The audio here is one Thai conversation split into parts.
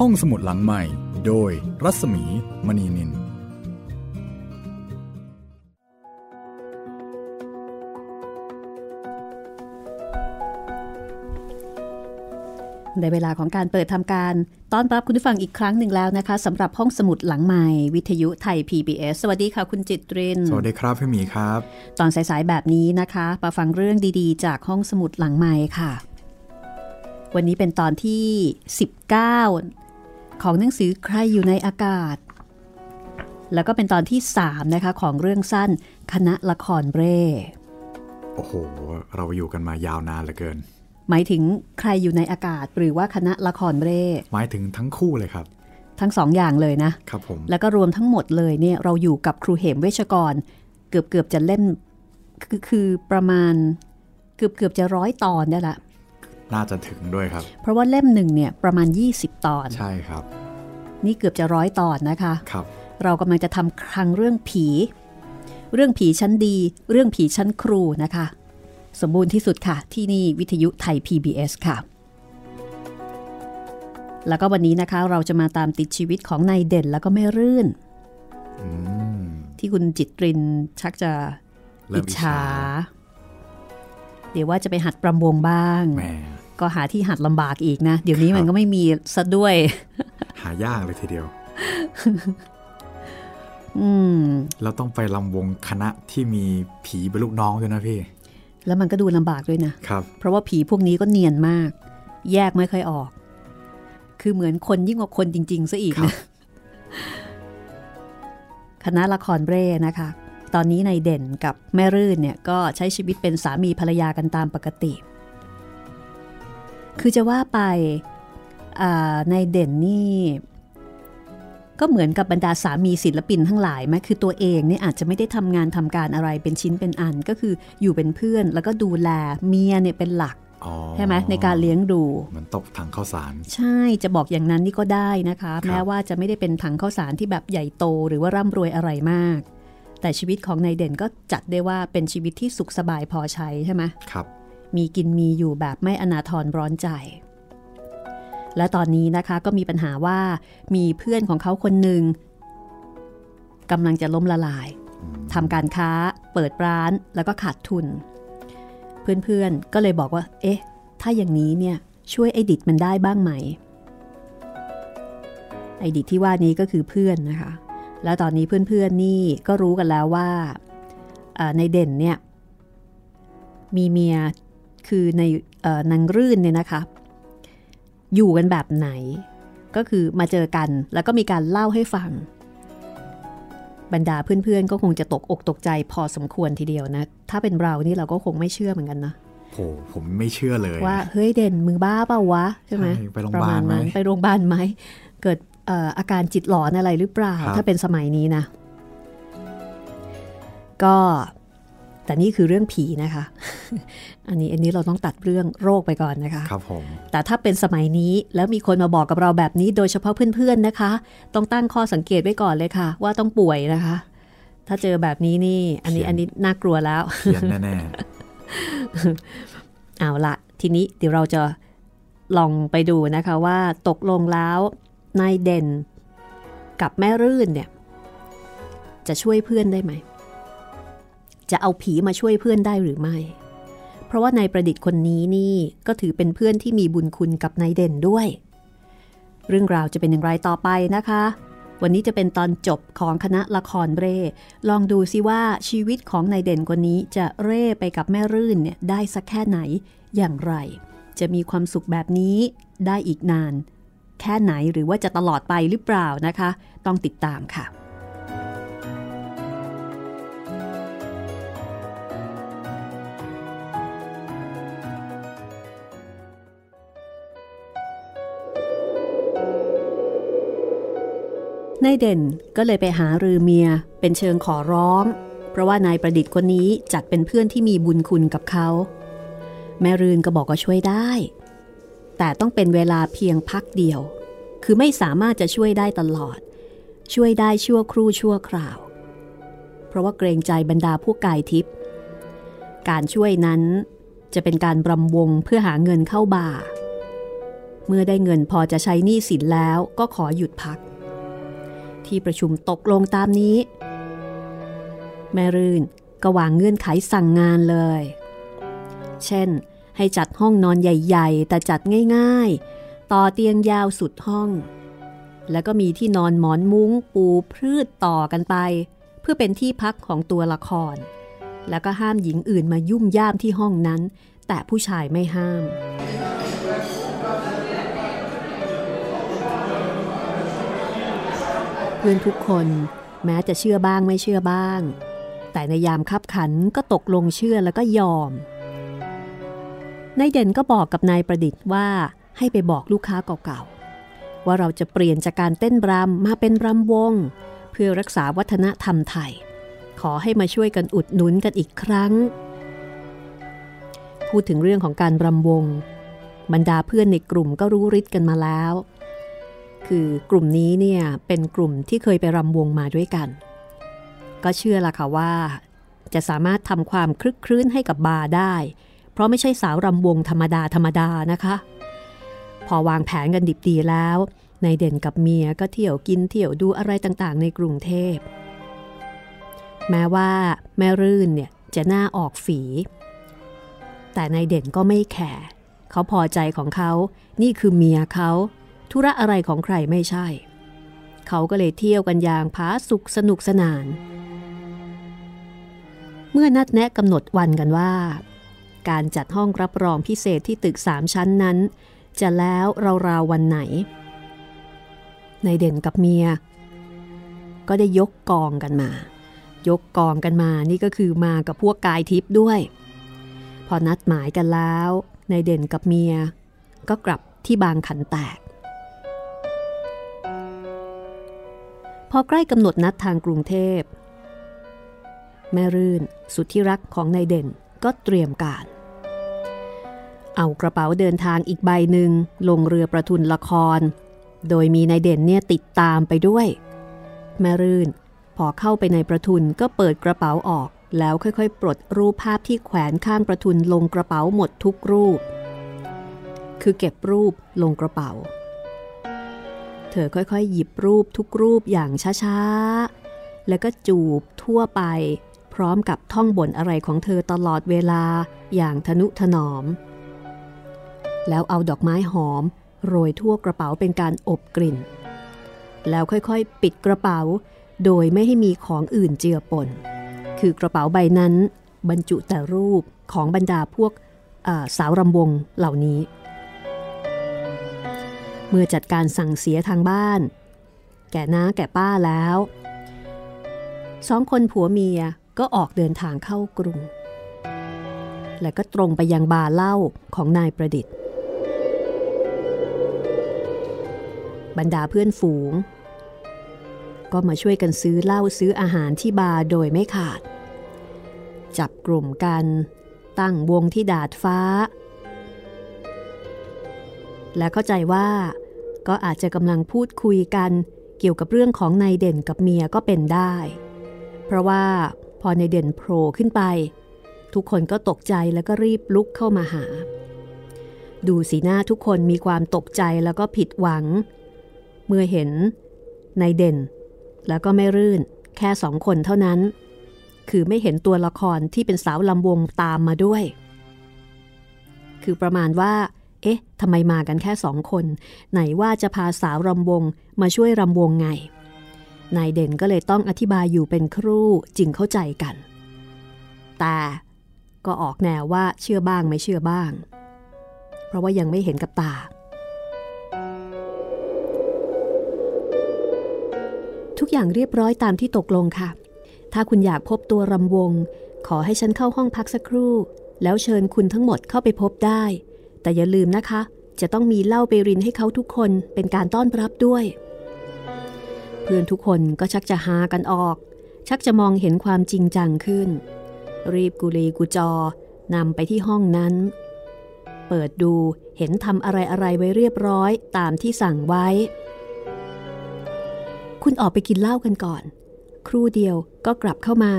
ห้องสมุดหลังใหม่ โดยรัศมีมณีนิน ในเวลาของการเปิดทำการ ต้อนรับคุณผู้ฟังอีกครั้งหนึ่งแล้วนะคะสำหรับห้องสมุดหลังใหม่ วิทยุไทย PBS สวัสดีค่ะคุณจิตริน สวัสดีครับพี่หมีครับ ตอนสายๆแบบนี้นะคะมาฟังเรื่องดีๆ จากห้องสมุดหลังใหม่ค่ะวันนี้เป็นตอนที่ 19 ของหนังสือใครอยู่ในอากาศ แล้วก็เป็นตอนที่ 3 นะคะ ของเรื่องสั้นคณะละครเร่โอ้โห เราอยู่กันมายาวนานเหลือเกิน หมายถึงใครอยู่ในอากาศหรือว่าคณะละครเร่ หมายถึงทั้งคู่เลยครับ ทั้งสองอย่างเลยนะครับผมแล้วก็รวมทั้งหมดเลยเนี่ยเราอยู่กับครูเหมเวชกร เกือบเกือบจะเล่นคือคือประมาณเกือบเกือบจะร้อยตอนได้ละ น่าจะถึงด้วยครับ เพราะว่าเล่มหนึ่งเนี่ยประมาณ 20 ตอน ใช่ครับ นี่เกือบจะร้อยตอนนะคะครับ เรากำลังจะทำครั้งเรื่องผี เรื่องผีชั้นดี เรื่องผีชั้นครูนะคะ สมบูรณ์ที่สุดค่ะ ที่นี่วิทยุไทย PBS ค่ะ แล้วก็วันนี้นะคะเราจะมาตามติดชีวิตของนายเด่นแล้วก็แม่รื่นอืมที่คุณจิตรินชักจะเริ่อิมจอิจฉาฉาเดี๋ยวว่าจะไปหัดประมวงบ้างแหม ก็หาที่หัดลำบากอีกนะ เดี๋ยวนี้มันก็ไม่มีซะด้วย หายากเลยทีเดียวอืมเราต้องไปลำวงคณะที่มีผีเป็นลูกน้องด้วยนะพี่ แล้วมันก็ดูลำบากด้วยนะครับ เพราะว่าผีพวกนี้ก็เนียนมาก แยกไม่ค่อยออก คือเหมือนคนยิ่งกว่าคนจริงๆซะอีกครันะบคณะละครเร่นะคะ ตอนนี้นายเด่นกับแม่รื่นเนี่ยก็ใช้ชีวิตเป็นสามีภรรยากันตามปกติ คือจะว่าไปอ่านายเด่นนี่ก็เหมือนกับบรรดาสามีศิลปินทั้งหลายไหมคือตัวเองเนี่ยอาจจะไม่ได้ทำงานทำการอะไรเป็นชิ้นเป็นอันก็คืออยู่เป็นเพื่อน แล้วก็ดูแลเมียเนี่ยเป็นหลักอ๋อใช่ไหมในการเลี้ยงดูเหมือนตบถังข้าวสาร ใช่จะบอกอย่างนั้นนี่ก็ได้นะคะครับแม้ว่าจะไม่ได้เป็นถังข้าวสารที่แบบใหญ่โตหรือว่าร่ำรวยอะไรมาก แต่ชีวิตของนายเด่นก็จัดได้ว่าเป็นชีวิตที่สุขสบายพอใช้ใช่ไหมครับ มีกินมีอยู่แบบไม่อนาทรร้อนใจ และตอนนี้นะคะก็มีปัญหาว่ามีเพื่อนของเขาคนหนึ่งกำลังจะล้มละลายอืมทำการค้าเปิดร้านแล้วก็ขาดทุน เพื่อนๆก็เลยบอกว่า เอ๊ะ ถ้าอย่างนี้เนี่ยช่วยไอดิดมันได้บ้างไหม ไอดิดที่ว่านี้ก็คือเพื่อนนะคะ แล้วตอนนี้เพื่อนๆนี่ก็รู้กันแล้วว่าเอ่อในเด่นเนี่ยมีเมีย คือในเอ่อนางรื่นเนี่ยนะคะ อยู่กันแบบไหน ก็คือมาเจอกันแล้วก็มีการเล่าให้ฟัง บรรดาเพื่อนๆ ก็คงจะตกอกตกใจพอสมควรทีเดียวนะ ถ้าเป็นเรานี่เราก็คงไม่เชื่อเหมือนกันนะโหผมไม่เชื่อเลยว่าเฮ้ยเด่นมือบ้าเปล่าวะใช่ไหมใช่ไปโรงพประยาบามาลณไหมนั้นไปโรงพยาบาลไหมเกิดเอ่ออาการจิตหลอนอะไรหรือเปล่าครับถ้าเป็นสมัยนี้นะ ก็แต่นี่คือเรื่องผีนะคะ อันนี้อันนี้เราต้องตัดเรื่องโรคไปก่อนนะคะครับผมแต่ถ้าเป็นสมัยนี้แล้วมีคนมาบอกกับเราแบบนี้โดยเฉพาะเพื่อนๆนะคะ ต้องตั้งข้อสังเกตไว้ก่อนเลยค่ะ ว่าต้องป่วยนะคะ ถ้าเจอแบบนี้นี่ อันนี้เขียนอันนี้น่ากลัวแล้วเขียนแน่เอาละทีนี้เดี๋ยวเราจะลองไปดูนะคะว่าตกลงแล้วนายเด่นกับแม่รื่นเนี่ยจะช่วยเพื่อนได้ไหม จะเอาผีมาช่วยเพื่อนได้หรือไม่ เพราะว่านายประดิษฐ์คนนี้นี่ก็ถือเป็นเพื่อนที่มีบุญคุณกับนายเด่นด้วย เรื่องราวจะเป็นอย่างไรต่อไปนะคะ วันนี้จะเป็นตอนจบของคณะละครเร่ ลองดูซิว่าชีวิตของนายเด่นคนนี้จะเร่ไปกับแม่รื่นเนี่ยได้สักแค่ไหนอย่างไร จะมีความสุขแบบนี้ได้อีกนาน แค่ไหนหรือว่าจะตลอดไปหรือเปล่านะคะ ต้องติดตามค่ะ นายเด่นก็เลยไปหารือเมียเป็นเชิงขอร้อง เพราะว่านายประดิษฐ์คนนี้จัดเป็นเพื่อนที่มีบุญคุณกับเขา แม่รืนก็บอกว่าช่วยได้ แต่ต้องเป็นเวลาเพียงพักเดียว คือไม่สามารถจะช่วยได้ตลอด ช่วยได้ชั่วครู่ชั่วคราว เพราะว่าเกรงใจบรรดาผู้กายทิพย์การช่วยนั้นจะเป็นการบรำวงเพื่อหาเงินเข้าบ่า เมื่อได้เงินพอจะใช้หนี้สินแล้วก็ขอหยุดพัก ที่ประชุมตกลงตามนี้ แม่รื่นก็วางเงื่อนไขสั่งงานเลย เช่น ให้จัดห้องนอนใหญ่ ๆ แต่จัดง่าย ๆ ต่อเตียงยาวสุดห้อง แล้วก็มีที่นอนหมอนมุ้งปูพืชต่อกันไป เพื่อเป็นที่พักของตัวละคร แล้วก็ห้ามหญิงอื่นมายุ่มย่ามที่ห้องนั้น แต่ผู้ชายไม่ห้าม พื่อนทุกคน แม้จะเชื่อบ้างไม่เชื่อบ้าง แต่ในยามคับขันก็ตกลงเชื่อแล้วก็ยอมนายเด่นก็บอกกับนายประดิษฐ์ว่าให้ไปบอกลูกค้าเก่าๆ ว่าเราจะเปลี่ยนจากการเต้นรำมาเป็นรำวง เพื่อรักษาวัฒนธรรมไทย ขอให้มาช่วยกันอุดหนุนกันอีกครั้ง พูดถึงเรื่องของการรำวง บรรดาเพื่อนในกลุ่มก็รู้ริดกันมาแล้ว คือกลุ่มนี้เนี่ยเป็นกลุ่มที่เคยไปรำวงมาด้วยกัน ก็เชื่อละค่ะว่า จะสามารถทำความคลึกคลื้นให้กับบาร์ได้ เพราะไม่ใช่สาวรำวงธรรมดาธรรมดานะคะ พอวางแผนกันดิบดีแล้วนายเด่นกับเมียก็เที่ยวกินเที่ยวดูอะไรต่างๆ ในกรุงเทพ แม้ว่าแม่รื่นเนี่ยจะหน้าออกฝี แต่นายเด่นก็ไม่แคร์เขาพอใจของเขา นี่คือเมียเขา ธุระอะไรของใครไม่ใช่ เขาก็เลยเที่ยวกันอย่างผาสุขสนุกสนาน เมื่อนัดแนะกำหนดวันกันว่า การจัดห้องรับรองพิเศษที่ตึกสามชั้นนั้น จะแล้วราวๆวันไหน ในเด่นกับเมีย ก็ได้ยกกองกันมา ยกกองกันมานี่ก็คือมากับพวกกายทิพย์ด้วย พอนัดหมายกันแล้ว ในเด่นกับเมีย ก็กลับที่บางขันแตก อใกล้กำหนดนัดทางกรุงเทพ แม่รื่นสุดที่รักของนายเด่นก็เตรียมการ เอากระเป๋าเดินทางอีกใบหนึ่งลงเรือประทุนละคร โดยมีนายเด่นเนี่ยติดตามไปด้วย แม่รื่นพอเข้าไปในประทุนก็เปิดกระเป๋าออกแล้วค่อยๆ ปลดรูปภาพที่แขวนข้างประทุนลงกระเป๋าหมดทุกรูป คือเก็บรูปลงกระเป๋า ธอค่อยๆ หยิบรูปทุกรูปอย่างช้าๆ แล้วก็จูบทั่วไป พร้อมกับท่องบ่นอะไรของเธอตลอดเวลาอย่างทนุถนอม แล้วเอาดอกไม้หอม โรยทั่วกระเป๋าเป็นการอบกลิ่น แล้วค่อยๆ ปิดกระเป๋า โดยไม่ให้มีของอื่นเจือปน คือกระเป๋าใบนั้น บรรจุแต่รูปของบรรดาพวกสาวรำวงเหล่านี้ เมื่อจัดการสั่งเสียทางบ้าน แก่น้าแก่ป้าแล้วสองคนผัวเมียก็ออกเดินทางเข้ากรุง และก็ตรงไปยังบาร์เหล้าของนายประดิษฐ์ บรรดาเพื่อนฝูง ก็มาช่วยกันซื้อเหล้าซื้ออาหารที่บาร์โดยไม่ขาด จับกลุ่มกัน ตั้งวงที่ดาดฟ้า และเข้าใจว่า ก็อาจจะกำลังพูดคุยกันเกี่ยวกับเรื่องของนายเด่นกับเมียก็เป็นได้ เพราะว่าพอนายเด่นโผล่ขึ้นไป ทุกคนก็ตกใจแล้วก็รีบลุกเข้ามาหา ดูสีหน้าทุกคนมีความตกใจแล้วก็ผิดหวัง เมื่อเห็นนายเด่น แล้วก็ไม่รื่นแค่สองคนเท่านั้น คือไม่เห็นตัวละครที่เป็นสาวลำวงตามมาด้วย คือประมาณว่า เอ๊ะทำไมมากันแค่สองคน ไหนว่าจะพาสาวรำวงมาช่วยรำวงไง นายเด่นก็เลยต้องอธิบายอยู่เป็นครู่จึงเข้าใจกัน แต่ก็ออกแนวว่าเชื่อบ้างไม่เชื่อบ้าง เพราะว่ายังไม่เห็นกับตา ทุกอย่างเรียบร้อยตามที่ตกลงค่ะ ถ้าคุณอยากพบตัวรำวง ขอให้ฉันเข้าห้องพักสักครู่ แล้วเชิญคุณทั้งหมดเข้าไปพบได้ แต่อย่าลืมนะคะ จะต้องมีเหล้าไปรินให้เขาทุกคนเป็นการต้อนรับด้วย เพื่อนทุกคนก็ชักจะหากันออก ชักจะมองเห็นความจริงจังขึ้น รีบกุลีกุจอนำไปที่ห้องนั้น เปิดดูเห็นทำอะไรอะไรไว้เรียบร้อยตามที่สั่งไว้ คุณออกไปกินเหล้ากันก่อน ครู่เดียวก็กลับเข้ามา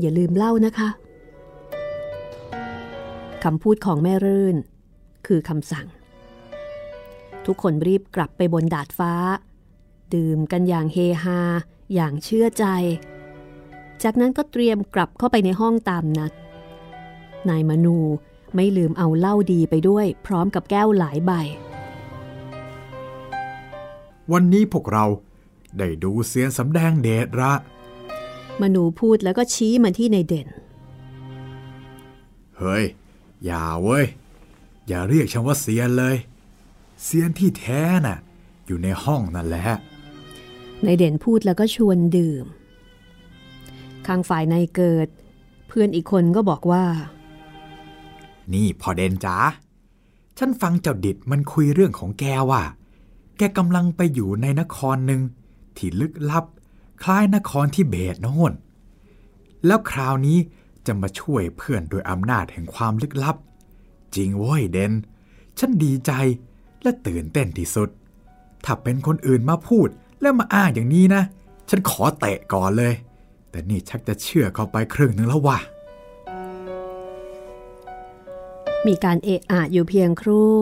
อย่าลืมเหล้านะคะคำพูดของแม่รื่น คือคำสั่ง ทุกคนรีบกลับไปบนดาดฟ้า ดื่มกันอย่างเฮฮา อย่างเชื่อใจ จากนั้นก็เตรียมกลับเข้าไปในห้องตามนัด นายมนูไม่ลืมเอาเหล้าดีไปด้วย พร้อมกับแก้วหลายใบ วันนี้พวกเราได้ดูเสียนสำแดงเดชละมนูพูดแล้วก็ชี้มาที่ในเด่น เฮ้ย อย่าเว้ย อย่าเรียกฉันว่าเซียนเลย เซียนที่แท้น่ะ อยู่ในห้องนั่นแหละในเด่นพูดแล้วก็ชวนดื่ม ข้างฝ่ายนายเกิด เพื่อนอีกคนก็บอกว่า นี่พอเดนจ๋าฉันฟังเจ้าดิดมันคุยเรื่องของแกว่า แกกำลังไปอยู่ในนครหนึ่งที่ลึกลับ คล้ายนครที่เบตโน่นแล้วคราวนี้จะมาช่วยเพื่อนโดยอำนาจแห่งความลึกลับ จริงเว้ยเดนฉันดีใจและตื่นเต้นที่สุด ถ้าเป็นคนอื่นมาพูดแล้วมาอ้างอย่างนี้นะ ฉันขอเตะก่อนเลย แต่นี่ชักจะเชื่อเข้าไปครึ่งหนึ่งแล้วว่ะ มีการเอะอะอยู่เพียงครู่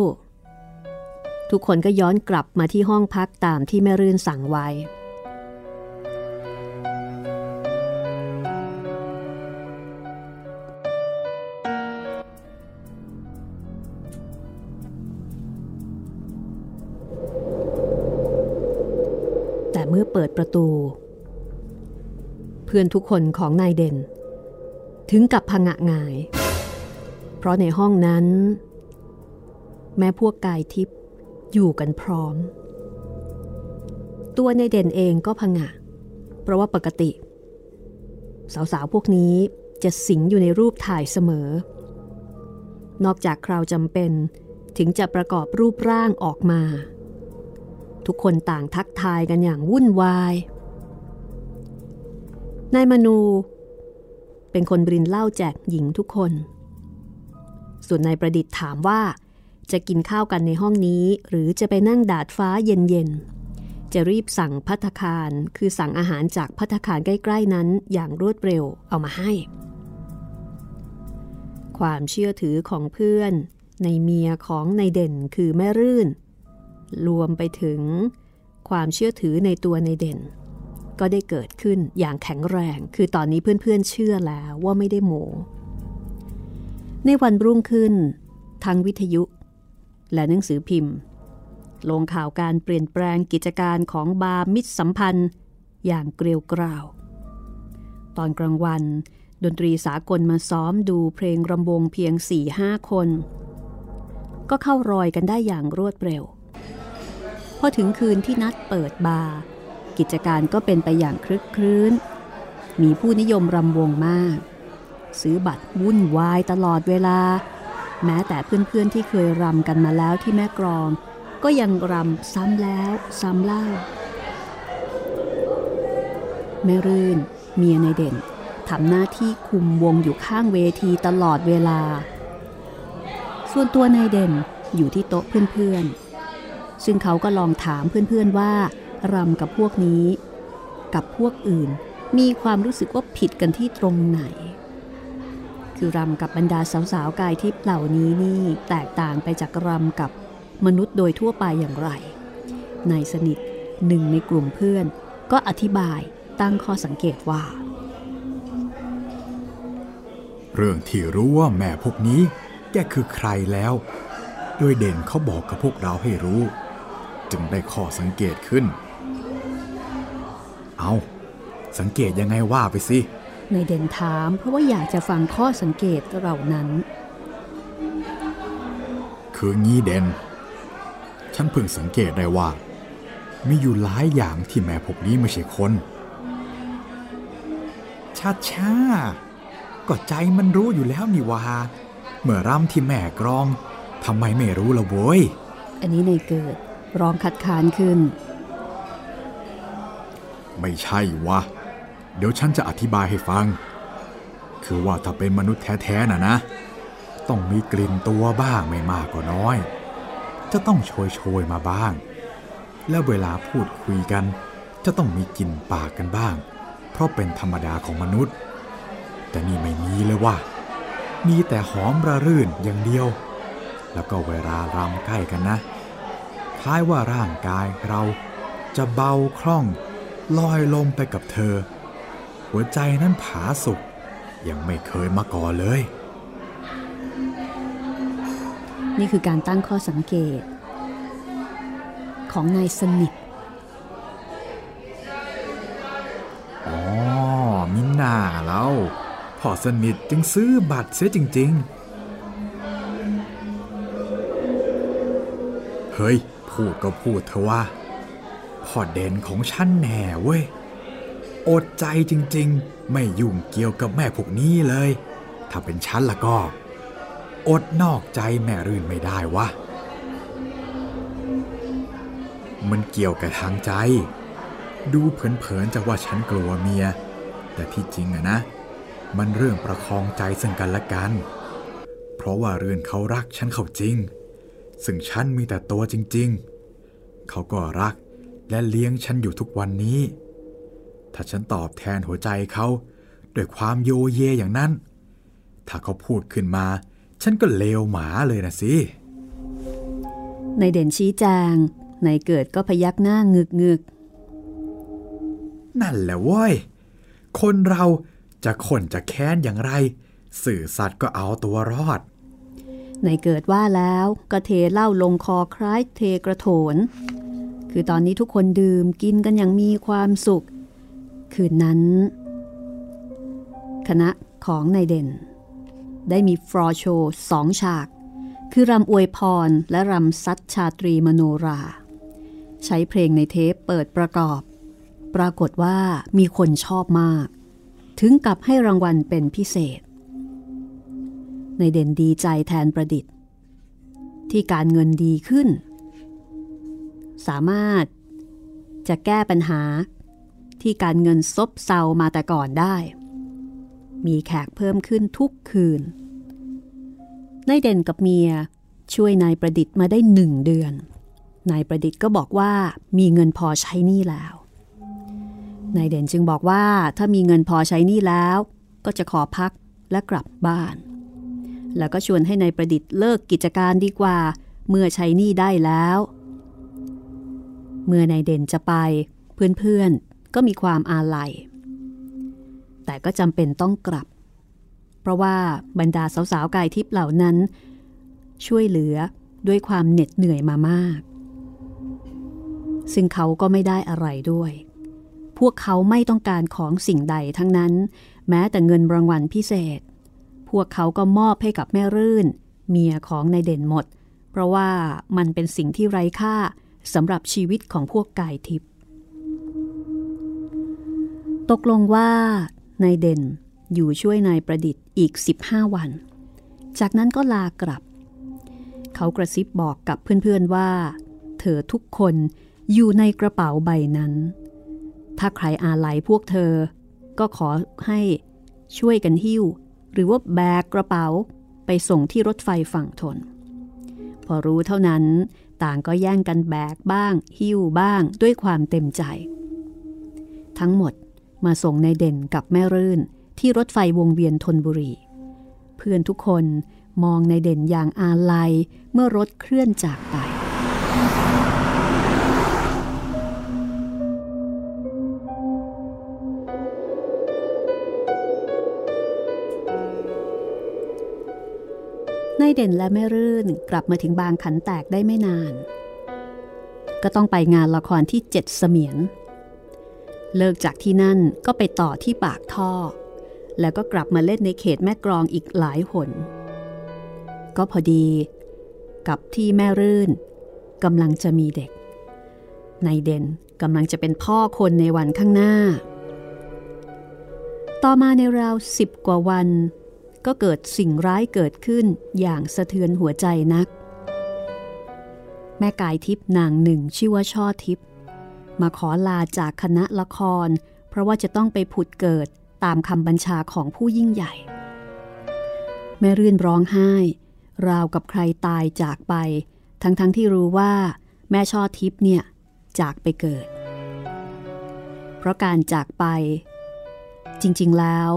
ทุกคนก็ย้อนกลับมาที่ห้องพักตามที่แม่รื่นสั่งไว้ ปิดประตู เพื่อนทุกคนของนายเด่น ถึงกับพงะงาย เพราะในห้องนั้น แม้พวกกายทิพย์อยู่กันพร้อม ตัวในเด่นเองก็พงะ เพราะว่าปกติ สาวๆพวกนี้จะสิงอยู่ในรูปถ่ายเสมอ นอกจากคราวจำเป็นถึงจะประกอบรูปร่างออกมา ทุกคนต่างทักทายกันอย่างวุ่นวาย นายมนู เป็นคนบรินเหล้าแจกหญิงทุกคน ส่วนนายประดิษฐ์ถามว่าจะกินข้าวกันในห้องนี้หรือจะไปนั่งดาดฟ้าเย็นๆ จะรีบสั่งพัตคารคือสั่งอาหารจากพัตคารใกล้ ๆ นั้นอย่างรวดเร็วเอามาให้ ความเชื่อถือของเพื่อน ในเมียของในเด่นคือแม่รื่น รวมไปถึงความเชื่อถือในตัวในเด่น ก็ได้เกิดขึ้นอย่างแข็งแรง คือตอนนี้เพื่อนๆเชื่อแล้วว่าไม่ได้โมในวันรุ่งขึ้น ทั้งวิทยุ และหนังสือพิมพ์ ลงข่าวการเปลี่ยนแปลงกิจการของบาร์มิตรสัมพันธ์ อย่างเกลียวกราว ตอนกลางวัน ดนตรีสากลมาซ้อมดูเพลงรำวงเพียง4-5คน ก็เข้ารอยกันได้อย่างรวดเร็ว พอถึงคืนที่นัดเปิดบาร์กิจการก็เป็นไปอย่างคลึกครื้น มีผู้นิยมรำวงมาก ซื้อบัตรวุ่นวายตลอดเวลา แม้แต่เพื่อนๆที่เคยรำกันมาแล้วที่แม่กรอง ก็ยังรำซ้ำแล้วซ้ำเล่าแม่รื่น เมียในเด่นทำหน้าที่คุมวงอยู่ข้างเวทีตลอดเวลา ส่วนตัวนายเด่นอยู่ที่โต๊ะเพื่อนๆ ซึ่งเขาก็ลองถามเพื่อนๆว่ารำกับพวกนี้ กับพวกอื่น มีความรู้สึกว่าผิดกันที่ตรงไหน คือรำกับบรรดาสาวๆกายทิพย์เหล่านี้นี่แตกต่างไปจากรำกับมนุษย์โดยทั่วไปอย่างไรนายสนิทหนึ่งในกลุ่มเพื่อน ก็อธิบายตั้งข้อสังเกตว่า เรื่องที่รู้ว่าแม่พวกนี้แกคือใครแล้ว โดยเด่นเขาบอกกับพวกเราให้รู้ จึงได้ข้อสังเกตขึ้น เอาสังเกตยังไงว่าไปสิในเด่นถามเพราะว่าอยากจะฟังข้อสังเกตเหล่านั้น คืองี้เด่น ฉันเพิ่งสังเกตได้ว่า มีอยู่หลายอย่างที่แม่พวกนี้ไม่ใช่คนชาชาก็ใจมันรู้อยู่แล้วนี่วาเมื่อรำที่แม่กรองทำไมไม่รู้ละโว้ย อันนี้ในเกิด ร้องคัดค้านขึ้น ไม่ใช่วะ เดี๋ยวฉันจะอธิบายให้ฟัง คือว่าถ้าเป็นมนุษย์แท้ๆนะนะ ต้องมีกลิ่นตัวบ้างไม่มากก็น้อย จะต้องโชยโชยๆมาบ้าง แล้วเวลาพูดคุยกัน จะต้องมีกลิ่นปากกันบ้าง เพราะเป็นธรรมดาของมนุษย์ แต่นี่ไม่มีเลยว่ะมีแต่หอมระรื่นอย่างเดียว แล้วก็เวลารำใกล้กันนะ คล้ายว่าร่างกายเราจะเบาคล่องลอยลมไปกับเธอ หัวใจนั้นผาสุกยังไม่เคยมาก่อนเลย นี่คือการตั้งข้อสังเกต ของนายสนิทอ๋อมิน่าแล้วพ่อสนิทจึงซื้อบัตรเสียจริง ๆ เฮ้ย พูดก็พูดเถอะว่าพ่อเด่นของฉันแน่เว้ย อดใจจริงๆ ไม่ยุ่งเกี่ยวกับแม่พวกนี้เลย ถ้าเป็นฉันละก็ อดนอกใจแม่รื่นไม่ได้วะ มันเกี่ยวกับทางใจ ดูเผินๆจะว่าฉันกลัวเมีย แต่ที่จริงอะนะ มันเรื่องประคองใจซึ่งกันและกัน เพราะว่าเรื่อนเขารักฉันเขาจริง ซึ่งฉันมีแต่ตัวจริงๆ เขาก็รักและเลี้ยงฉันอยู่ทุกวันนี้ ถ้าฉันตอบแทนหัวใจเขาด้วยความโยเยอย่างนั้น ถ้าเขาพูดขึ้นมา ฉันก็เลวหมาเลยนะสิ ในเด่นชี้แจง ในเกิดก็พยักหน้างึกงึกนั่นแหละเว้ย คนเราจะขนจะแค้นอย่างไร สื่อสัตว์ก็เอาตัวรอด ในเกิดว่าแล้วก็เทเหล้าลงคอคล้ายเทกระโถน คือตอนนี้ทุกคนดื่มกินกันอย่างมีความสุข คืนนั้น คณะของนายเด่น ได้มีฟรอโชสองฉาก คือรำอวยพรและรำซัดชาตรีมโนรา ใช้เพลงในเทปเปิดประกอบ ปรากฏว่ามีคนชอบมาก ถึงกับให้รางวัลเป็นพิเศษ ในเด่นดีใจแทนประดิษฐ์ ที่การเงินดีขึ้น สามารถจะแก้ปัญหาที่การเงินซบเซามาแต่ก่อนได้ มีแขกเพิ่มขึ้นทุกคืน นายเด่นกับเมียช่วยนายประดิษฐ์มาได้หนึ่งเดือน นายประดิษฐ์ก็บอกว่ามีเงินพอใช้หนี้แล้ว นายเด่นจึงบอกว่าถ้ามีเงินพอใช้หนี้แล้ว ก็จะขอพักและกลับบ้าน แล้วก็ชวนให้นายประดิษฐ์เลิกกิจการดีกว่า เมื่อใช้หนี้ได้แล้ว เมื่อนายเด่นจะไป เพื่อนๆ ก็มีความอาลัย แต่ก็จำเป็นต้องกลับ เพราะว่าบรรดาสาวๆกายทิพย์เหล่านั้น ช่วยเหลือด้วยความเหน็ดเหนื่อยมามาก ซึ่งเขาก็ไม่ได้อะไรด้วย พวกเขาไม่ต้องการของสิ่งใดทั้งนั้น แม้แต่เงินรางวัลพิเศษ พวกเขาก็มอบให้กับแม่รื่น เมียของนายเด่นหมด เพราะว่ามันเป็นสิ่งที่ไร้ค่าสำหรับชีวิตของพวกกายทิพย์ตกลงว่านายเด่นอยู่ช่วยนายประดิษฐ์อีก 15 วัน จากนั้นก็ลากลับ เขากระซิบบอกกับเพื่อนๆว่า เธอทุกคนอยู่ในกระเป๋าใบนั้น ถ้าใครอาลัยพวกเธอ ก็ขอให้ช่วยกันหิ้ว หรือว่าแบกกระเป๋าไปส่งที่รถไฟฝั่งทน พอรู้เท่านั้นต่างก็แย่งกันแบกบ้าง หิ้วบ้างด้วยความเต็มใจ ทั้งหมดมาส่งในเด่นกับแม่รื่นที่รถไฟวงเวียนทนบุรี เพื่อนทุกคนมองในเด่นอย่างอาลัยเมื่อรถเคลื่อนจากไป นายเด่นและแม่รื่นกลับมาถึงบางขันแตกได้ไม่นาน ก็ต้องไปงานละครที่เจ็ดเสมียน เลิกจากที่นั่นก็ไปต่อที่ปากท่อ แล้วก็กลับมาเล่นในเขตแม่กรองอีกหลายหน ก็พอดี กับที่แม่รื่นกำลังจะมีเด็ก นายเด่นกำลังจะเป็นพ่อคนในวันข้างหน้า ต่อมาในราวสิบกว่าวัน ก็เกิดสิ่งร้ายเกิดขึ้นอย่างสะเทือนหัวใจนัก แม่กายทิพย์นางหนึ่งชื่อว่าช่อทิพย์มาขอลาจากคณะละคร เพราะว่าจะต้องไปผุดเกิดตามคำบัญชาของผู้ยิ่งใหญ่ แม่รื่นร้องไห้ ราวกับใครตายจากไป ทั้งๆทที่รู้ว่า แม่ช่อทิพย์เนี่ยจากไปเกิด เพราะการจากไป จริงๆแล้ว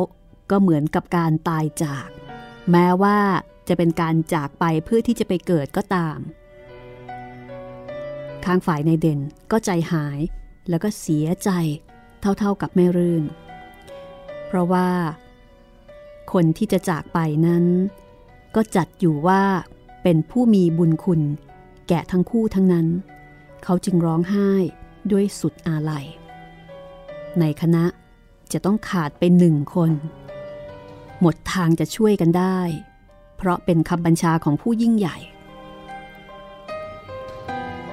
ก็เหมือนกับการตายจาก แม้ว่าจะเป็นการจากไปเพื่อที่จะไปเกิดก็ตามข้างฝ่ายในเด่นก็ใจหาย แล้วก็เสียใจเท่าๆกับแม่รื่น เพราะว่า คนที่จะจากไปนั้น ก็จัดอยู่ว่าเป็นผู้มีบุญคุณ แก่ทั้งคู่ทั้งนั้น เขาจึงร้องไห้ด้วยสุดอาลัย ในคณะจะต้องขาดไปหนึ่งคน หมดทางจะช่วยกันได้ เพราะเป็นคำบัญชาของผู้ยิ่งใหญ่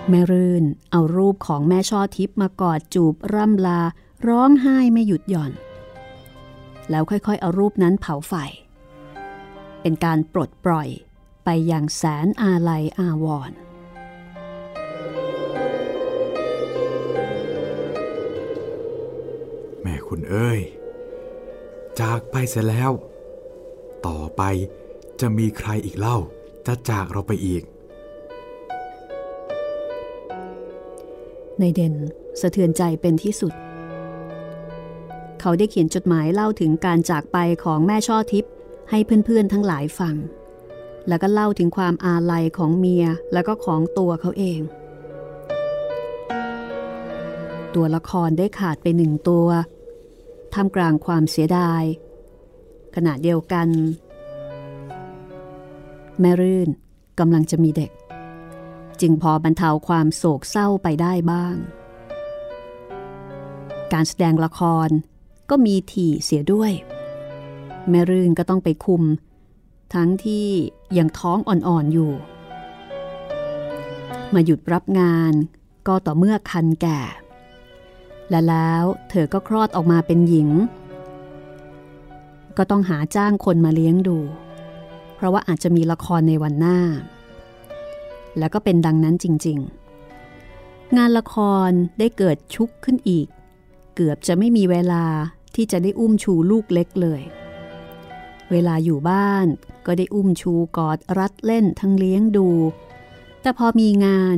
แม่รื่นเอารูปของแม่ช่อทิพย์มากอดจูบร่ำลา ร้องไห้ไม่หยุดหย่อน แล้วค่อยๆ เอารูปนั้นเผาไฟ เป็นการปลดปล่อยไปอย่างแสนอาลัยอาวรณ์แม่คุณเอ้ย จากไปเสียแล้ว ต่อไปจะมีใครอีกเล่าจะจากเราไปอีก ในเด่นสะเทือนใจเป็นที่สุด เขาได้เขียนจดหมายเล่าถึงการจากไปของแม่ช่อทิพย์ให้เพื่อนๆทั้งหลายฟัง แล้วก็เล่าถึงความอาลัยของเมียแล้วก็ของตัวเขาเอง ตัวละครได้ขาดไปหนึ่งตัวทำกลางความเสียดาย ขณะเดียวกัน แม่รื่นกำลังจะมีเด็ก จึงพอบรรเทาความโศกเศร้าไปได้บ้าง การแสดงละครก็มีถี่เสียด้วย แม่รื่นก็ต้องไปคุม ทั้งที่ยังท้องอ่อนๆอยู่ มาหยุดรับงานก็ต่อเมื่อคันแก่ และแล้วเธอก็คลอดออกมาเป็นหญิง ก็ต้องหาจ้างคนมาเลี้ยงดู เพราะว่าอาจจะมีละครในวันหน้า แล้วก็เป็นดังนั้นจริง ๆ งานละครได้เกิดชุกขึ้นอีก เกือบจะไม่มีเวลาที่จะได้อุ้มชูลูกเล็กเลย เวลาอยู่บ้านก็ได้อุ้มชูกอดรัดเล่นทั้งเลี้ยงดู แต่พอมีงาน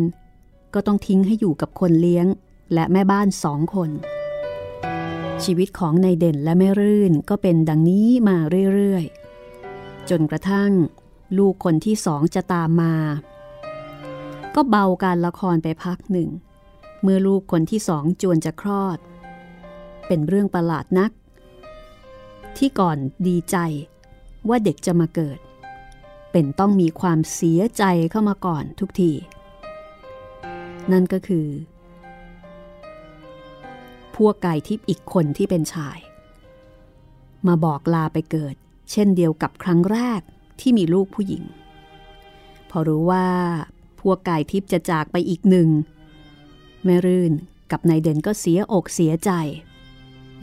ก็ต้องทิ้งให้อยู่กับคนเลี้ยงและแม่บ้านสองคน ชีวิตของนายเด่นและแม่รื่นก็เป็นดังนี้มาเรื่อยๆ จนกระทั่ง ลูกคนที่สองจะตามมา ก็เบาการละครไปพักหนึ่ง เมื่อลูกคนที่สองจวนจะคลอด เป็นเรื่องประหลาดนัก ที่ก่อนดีใจว่าเด็กจะมาเกิด เป็นต้องมีความเสียใจเข้ามาก่อนทุกที นั่นก็คือ วกกายทิพย์อีกคนที่เป็นชาย มาบอกลาไปเกิด เช่นเดียวกับครั้งแรกที่มีลูกผู้หญิง พอรู้ว่าพวกกายทิพย์จะจากไปอีกหนึ่ง แม่รื่นกับนายเด่นก็เสียอกเสียใจ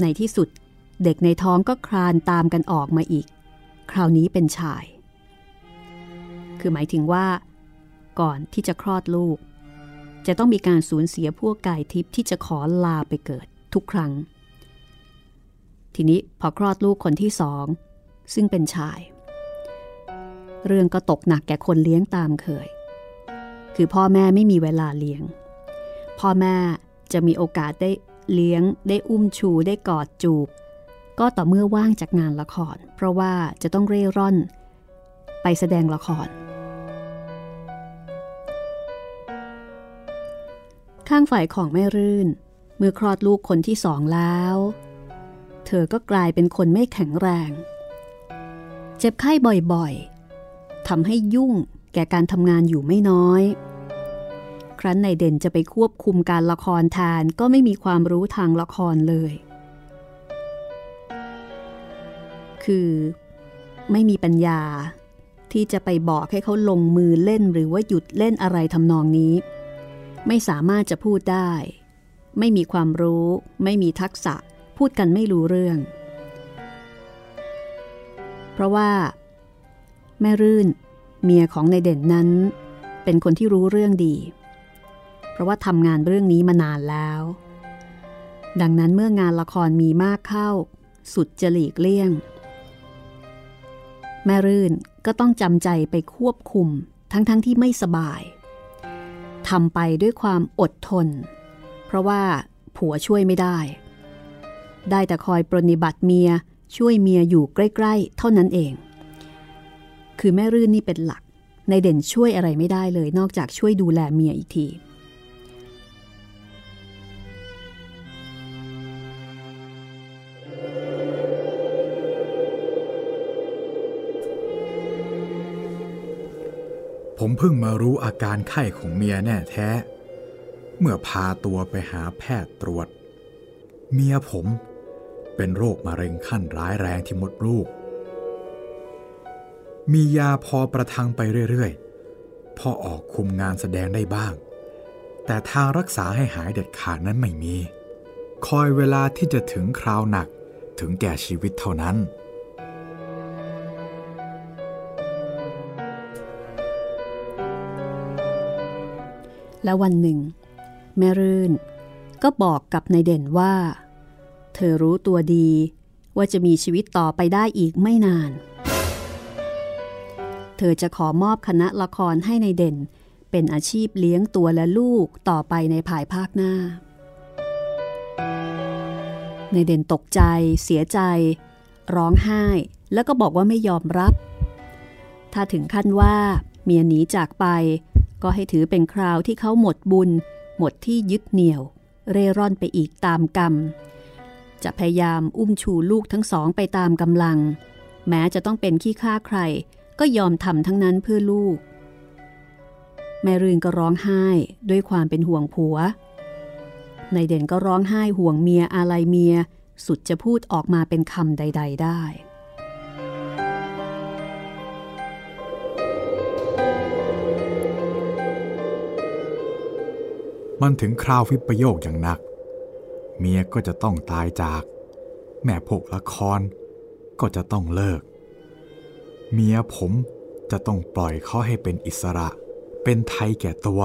ในที่สุดเด็กในท้องก็คลานตามกันออกมาอีก คราวนี้เป็นชาย คือหมายถึงว่า ก่อนที่จะคลอดลูก จะต้องมีการสูญเสียพวกกายทิพย์ที่จะขอลาไปเกิด ทุกครั้ง ทีนี้พอคลอดลูกคนที่สอง ซึ่งเป็นชาย เรื่องก็ตกหนักแก่คนเลี้ยงตามเคย คือพ่อแม่ไม่มีเวลาเลี้ยง พ่อแม่จะมีโอกาสได้เลี้ยง ได้อุ้มชูได้กอดจูบ ก็ต่อเมื่อว่างจากงานละคร เพราะว่าจะต้องเร่ร่อน ไปแสดงละครข้างฝ่ายของแม่รื่น เมื่อคลอดลูกคนที่สองแล้ว เธอก็กลายเป็นคนไม่แข็งแรง เจ็บไข้บ่อยๆทำให้ยุ่งแก่การทำงานอยู่ไม่น้อย ครั้นในเด่นจะไปควบคุมการละครแทนก็ไม่มีความรู้ทางละครเลย คือ ไม่มีปัญญาที่จะไปบอกให้เขาลงมือเล่นหรือว่าหยุดเล่นอะไรทำนองนี้ ไม่สามารถจะพูดได้ ไม่มีความรู้ ไม่มีทักษะ พูดกันไม่รู้เรื่อง เพราะว่า แม่รื่น เมียของในเด่นนั้น เป็นคนที่รู้เรื่องดี เพราะว่าทำงานเรื่องนี้มานานแล้ว ดังนั้นเมื่องานละครมีมากเข้า สุดจะหลีกเลี่ยง แม่รื่นก็ต้องจำใจไปควบคุมทั้งๆทที่ไม่สบายทำไปด้วยความอดทน เพราะว่าผัวช่วยไม่ได้ ได้แต่คอยปรนิบัติเมียช่วยเมียอยู่ใกล้ๆ เท่านั้นเอง คือแม่รื่นนี่เป็นหลัก ในเด่นช่วยอะไรไม่ได้เลย นอกจากช่วยดูแลเมียอีกที ผมเพิ่งมารู้อาการไข้ของเมียแน่แท้ เมื่อพาตัวไปหาแพทย์ตรวจ เมียผมเป็นโรคมะเร็งขั้นร้ายแรงที่มดลูก มียาพอประทังไปเรื่อยๆ พอออกคุมงานแสดงได้บ้าง แต่ทางรักษาให้หายเด็ดขาดนั้นไม่มี คอยเวลาที่จะถึงคราวหนักถึงแก่ชีวิตเท่านั้น แล้ววันหนึ่ง แม่รื่น ก็บอกกับนายเด่นว่า เธอรู้ตัวดีว่าจะมีชีวิตต่อไปได้อีกไม่นาน เธอจะขอมอบคณะละครให้ในายเด่น เป็นอาชีพเลี้ยงตัวและลูกต่อไปในภายภาคหน้า ในายเด่นตกใจเสียใจ ร้องไห้แล้วก็บอกว่าไม่ยอมรับ ถ้าถึงขั้นว่าเมียหนีจากไป ก็ให้ถือเป็นคราวที่เขาหมดบุญ หมดที่ยึดเหนี่ยว เร่ร่อนไปอีกตามกรรม จะพยายามอุ้มชูลูกทั้งสองไปตามกำลัง แม้จะต้องเป็นขี้ข้าใคร ก็ยอมทำทั้งนั้นเพื่อลูก แม่รืนก็ร้องไห้ด้วยความเป็นห่วงผัว ในเด่นก็ร้องไห้ห่วงเมียอะไรเมีย สุดจะพูดออกมาเป็นคำใด ๆ ได้ มันถึงคราววิปโยคอย่างหนัก เมียก็จะต้องตายจาก แม่พกละคร ก็จะต้องเลิก เมียผมจะต้องปล่อยเขาให้เป็นอิสระ เป็นไทยแก่ตัว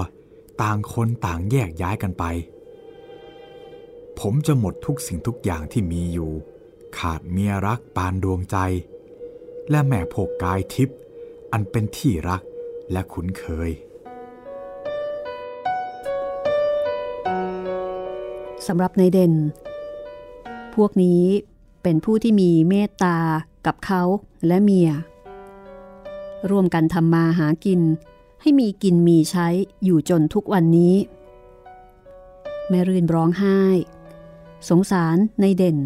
ต่างคนต่างแยกย้ายกันไป ผมจะหมดทุกสิ่งทุกอย่างที่มีอยู่ ขาดเมียรักปานดวงใจ และแม่พกกายทิพย์อันเป็นที่รักและคุ้นเคย สำหรับในเด่น พวกนี้เป็นผู้ที่มีเมตตากับเขาและเมีย ร่วมกันทำมาหากิน ให้มีกินมีใช้อยู่จนทุกวันนี้ แม่รื่นร้องไห้ สงสารในเด่น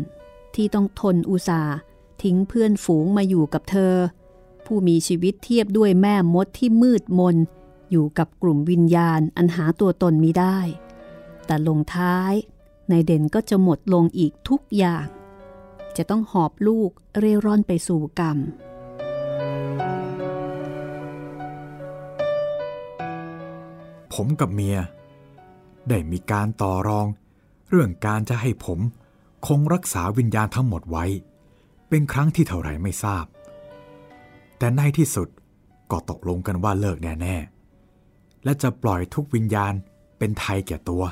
ที่ต้องทนอุตสาห์ทิ้งเพื่อนฝูงมาอยู่กับเธอ ผู้มีชีวิตเทียบด้วยแม่มดที่มืดมน อยู่กับกลุ่มวิญญาณอันหาตัวตนมิได้ แต่ลงท้าย ในเด่นก็จะหมดลงอีกทุกอย่าง จะต้องหอบลูกเร่ร่อนไปสู่กรรม ผมกับเมีย ได้มีการต่อรอง เรื่องการจะให้ผมคงรักษาวิญญาณทั้งหมดไว้ เป็นครั้งที่เท่าไรไม่ทราบ แต่ในที่สุดก็ตกลงกันว่าเลิกแน่ ๆ และจะปล่อยทุกวิญญาณเป็นไทยแก่ตัว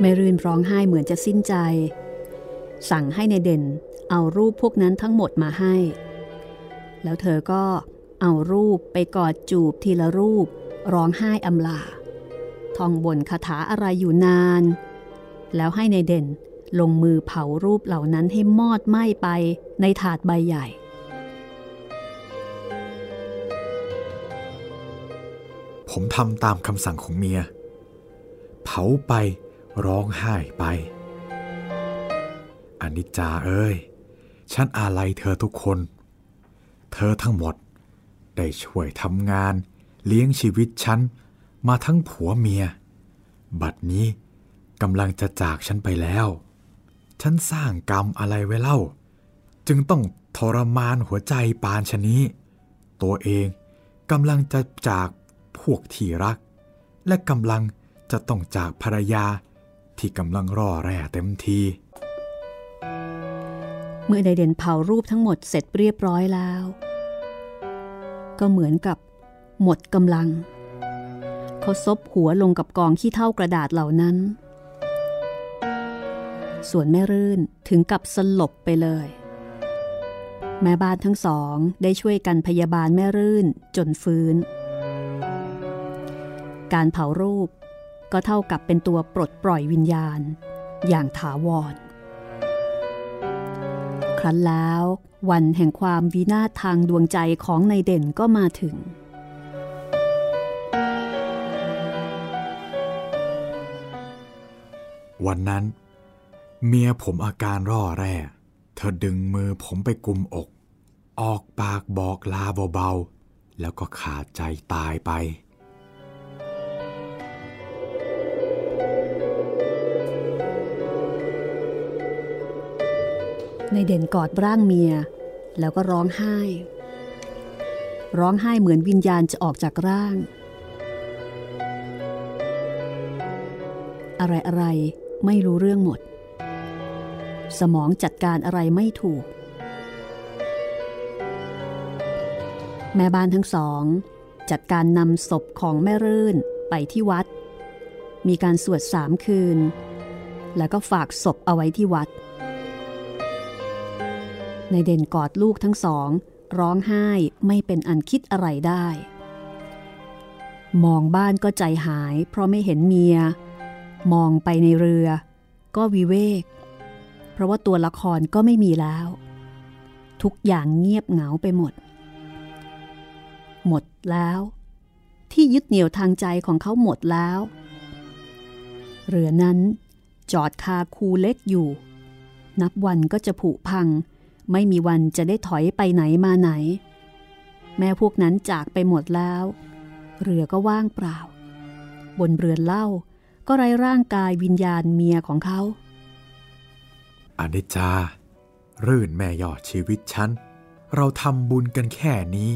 แม่รื่นร้องไห้เหมือนจะสิ้นใจ สั่งให้ในเด่นเอารูปพวกนั้นทั้งหมดมาให้ แล้วเธอก็เอารูปไปกอดจูบทีละรูป ร้องไห้อำลาท่องบนคาถาอะไรอยู่นาน แล้วให้ในเด่นลงมือเผารูปเหล่านั้นให้มอดไหม้ไปในถาดใบใหญ่ ผมทำตามคำสั่งของเมีย เผาไป ร้องไห้ไปอนิจจาเอ้ย ฉันอาลัยเธอทุกคน เธอทั้งหมด ได้ช่วยทำงาน เลี้ยงชีวิตฉัน มาทั้งผัวเมีย บัดนี้กำลังจะจากฉันไปแล้ว ฉันสร้างกรรมอะไรไว้เล่า จึงต้องทรมานหัวใจปานชนี้ ตัวเองกำลังจะจากพวกที่รัก และกำลังจะต้องจากภรรยา ที่กำลังร่อแร่เต็มที เมื่อไดเด่นเผารูปทั้งหมดเสร็จเรียบร้อยแล้ว ก็เหมือนกับหมดกำลัง เขาซบหัวลงกับกองขี้เท่ากระดาษเหล่านั้น ส่วนแม่รื่นถึงกับสลบไปเลย แม่บ้านทั้งสองได้ช่วยกันพยาบาลแม่รื่นจนฟื้น การเผารูป ก็เท่ากับเป็นตัวปลดปล่อยวิญญาณ อย่างถาวร ครั้นแล้ววันแห่งความวินาศทางดวงใจของนายเด่นก็มาถึง วันนั้น เมียผมอาการร่อแร่ เธอดึงมือผมไปกุมอก ออกปากบอกลาเบาๆ แล้วก็ขาดใจตายไป ในเด่นกอดร่างเมีย แล้วก็ร้องไห้ ร้องไห้เหมือนวิญญาณจะออกจากร่าง อะไรอะไรไม่รู้เรื่องหมด สมองจัดการอะไรไม่ถูก แม่บ้านทั้งสอง จัดการนำศพของแม่รื่นไปที่วัด มีการสวดสามคืน แล้วก็ฝากศพเอาไว้ที่วัด ในเด่นกอดลูกทั้งสอง ร้องไห้ไม่เป็นอันคิดอะไรได้ มองบ้านก็ใจหาย เพราะไม่เห็นเมีย มองไปในเรือ ก็วิเวก เพราะว่าตัวละครก็ไม่มีแล้ว ทุกอย่างเงียบเหงาไปหมด หมดแล้ว ที่ยึดเหนี่ยวทางใจของเขาหมดแล้ว เรือนั้นจอดคาคูเล็กอยู่ นับวันก็จะผุพัง ไม่มีวันจะได้ถอยไปไหนมาไหน แม่พวกนั้นจากไปหมดแล้ว เรือก็ว่างเปล่า บนเรือนเหล้าก็ไร้ร่างกายวิญญาณเมียของเขาอนิจจา รื่นแม่ยอดชีวิตฉัน เราทำบุญกันแค่นี้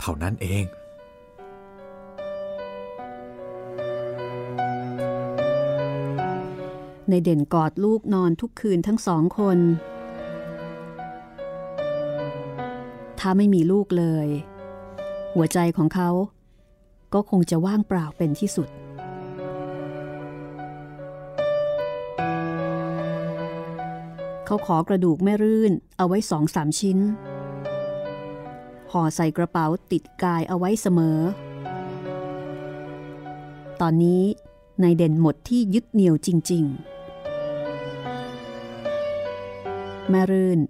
เท่านั้นเองในเด่นกอดลูกนอนทุกคืนทั้งสองคน ถ้าไม่มีลูกเลย หัวใจของเขา ก็คงจะว่างเปล่าเป็นที่สุด เขาขอกระดูกแม่รื่นเอาไว้สองสามชิ้น ห่อใส่กระเป๋าติดกายเอาไว้เสมอ ตอนนี้นายเด่นหมดที่ยึดเหนี่ยวจริง ๆ แม่รื่น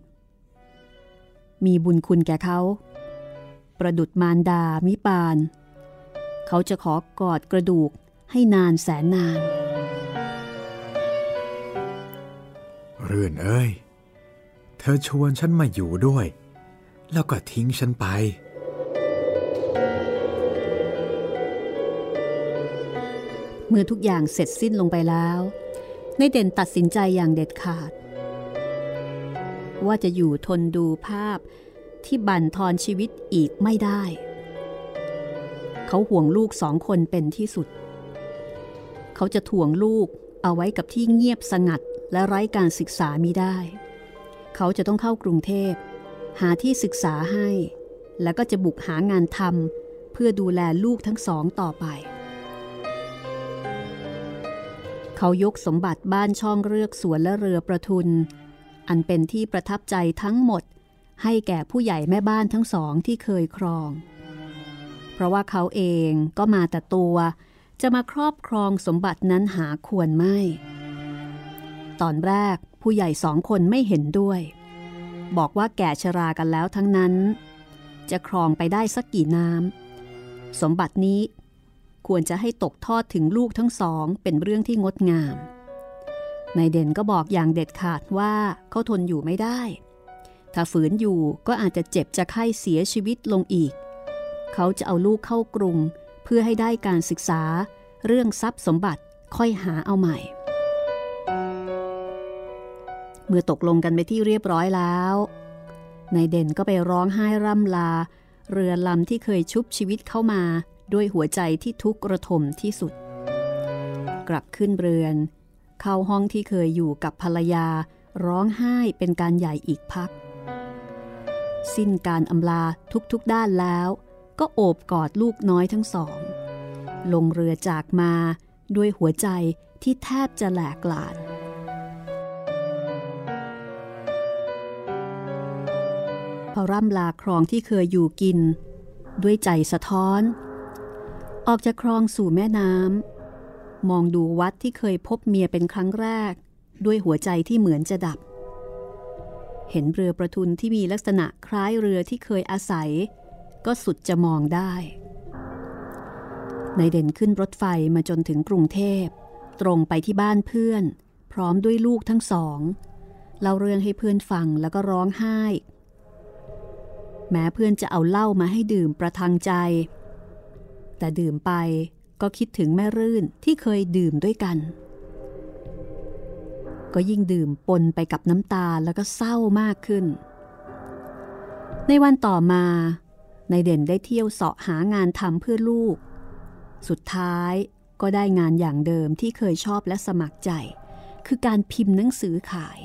มีบุญคุณแก่เขา ประดุดมารดามิปาน เขาจะขอกอดกระดูกให้นานแสนนานรื่นเอ้ย เธอชวนฉันมาอยู่ด้วย แล้วก็ทิ้งฉันไป เมื่อทุกอย่างเสร็จสิ้นลงไปแล้วนายเด่นตัดสินใจอย่างเด็ดขาด ว่าจะอยู่ทนดูภาพที่บั่นทอนชีวิตอีกไม่ได้ เขาห่วงลูกสองคนเป็นที่สุด เขาจะถ่วงลูกเอาไว้กับที่เงียบสงัดและไร้การศึกษามิได้ เขาจะต้องเข้ากรุงเทพ หาที่ศึกษาให้ แล้วก็จะบุกหางานทำเพื่อดูแลลูกทั้งสองต่อไป เขายกสมบัติบ้านช่องเรือกสวนและเรือประทุน อันเป็นที่ประทับใจทั้งหมด ให้แก่ผู้ใหญ่แม่บ้านทั้งสองที่เคยครอง เพราะว่าเขาเองก็มาแต่ตัว จะมาครอบครองสมบัตินั้นหาควรไม่ ตอนแรกผู้ใหญ่สองคนไม่เห็นด้วย บอกว่าแก่ชรากันแล้วทั้งนั้น จะครองไปได้สักกี่น้ำสมบัตินี้ควรจะให้ตกทอดถึงลูกทั้งสองเป็นเรื่องที่งดงาม นายเด่นก็บอกอย่างเด็ดขาดว่าเขาทนอยู่ไม่ได้ ถ้าฝืนอยู่ก็อาจจะเจ็บจะไข้เสียชีวิตลงอีก เขาจะเอาลูกเข้ากรุง เพื่อให้ได้การศึกษา เรื่องทรัพย์สมบัติค่อยหาเอาใหม่ เมื่อตกลงกันไปที่เรียบร้อยแล้วนายเด่นก็ไปร้องไห้ร่ำลา เรือลำที่เคยชุบชีวิตเข้ามา ด้วยหัวใจที่ทุกข์ระทมที่สุด กลับขึ้นเรือน เข้าห้องที่เคยอยู่กับภรรยา ร้องไห้เป็นการใหญ่อีกพัก สิ้นการอำลาทุกๆด้านแล้ว ก็โอบกอดลูกน้อยทั้งสอง ลงเรือจากมาด้วยหัวใจที่แทบจะแหลกลานพอร่ำลาครองที่เคยอยู่กิน ด้วยใจสะท้อน ออกจากคลองสู่แม่น้ำ มองดูวัดที่เคยพบเมียเป็นครั้งแรก ด้วยหัวใจที่เหมือนจะดับ เห็นเรือประทุนที่มีลักษณะคล้ายเรือที่เคยอาศัย ก็สุดจะมองได้ ในเด่นขึ้นรถไฟมาจนถึงกรุงเทพ ตรงไปที่บ้านเพื่อน พร้อมด้วยลูกทั้งสองเล่าเรื่องให้เพื่อนฟังแล้วก็ร้องไห้ แม้เพื่อนจะเอาเหล้ามาให้ดื่มประทังใจ แต่ดื่มไป ก็คิดถึงแม่รื่นที่เคยดื่มด้วยกัน ก็ยิ่งดื่มปนไปกับน้ำตาแล้วก็เศร้ามากขึ้น ในวันต่อมา ในเด่นได้เที่ยวเสาะหางานทำเพื่อลูก สุดท้ายก็ได้งานอย่างเดิมที่เคยชอบและสมัครใจ คือการพิมพ์หนังสือขาย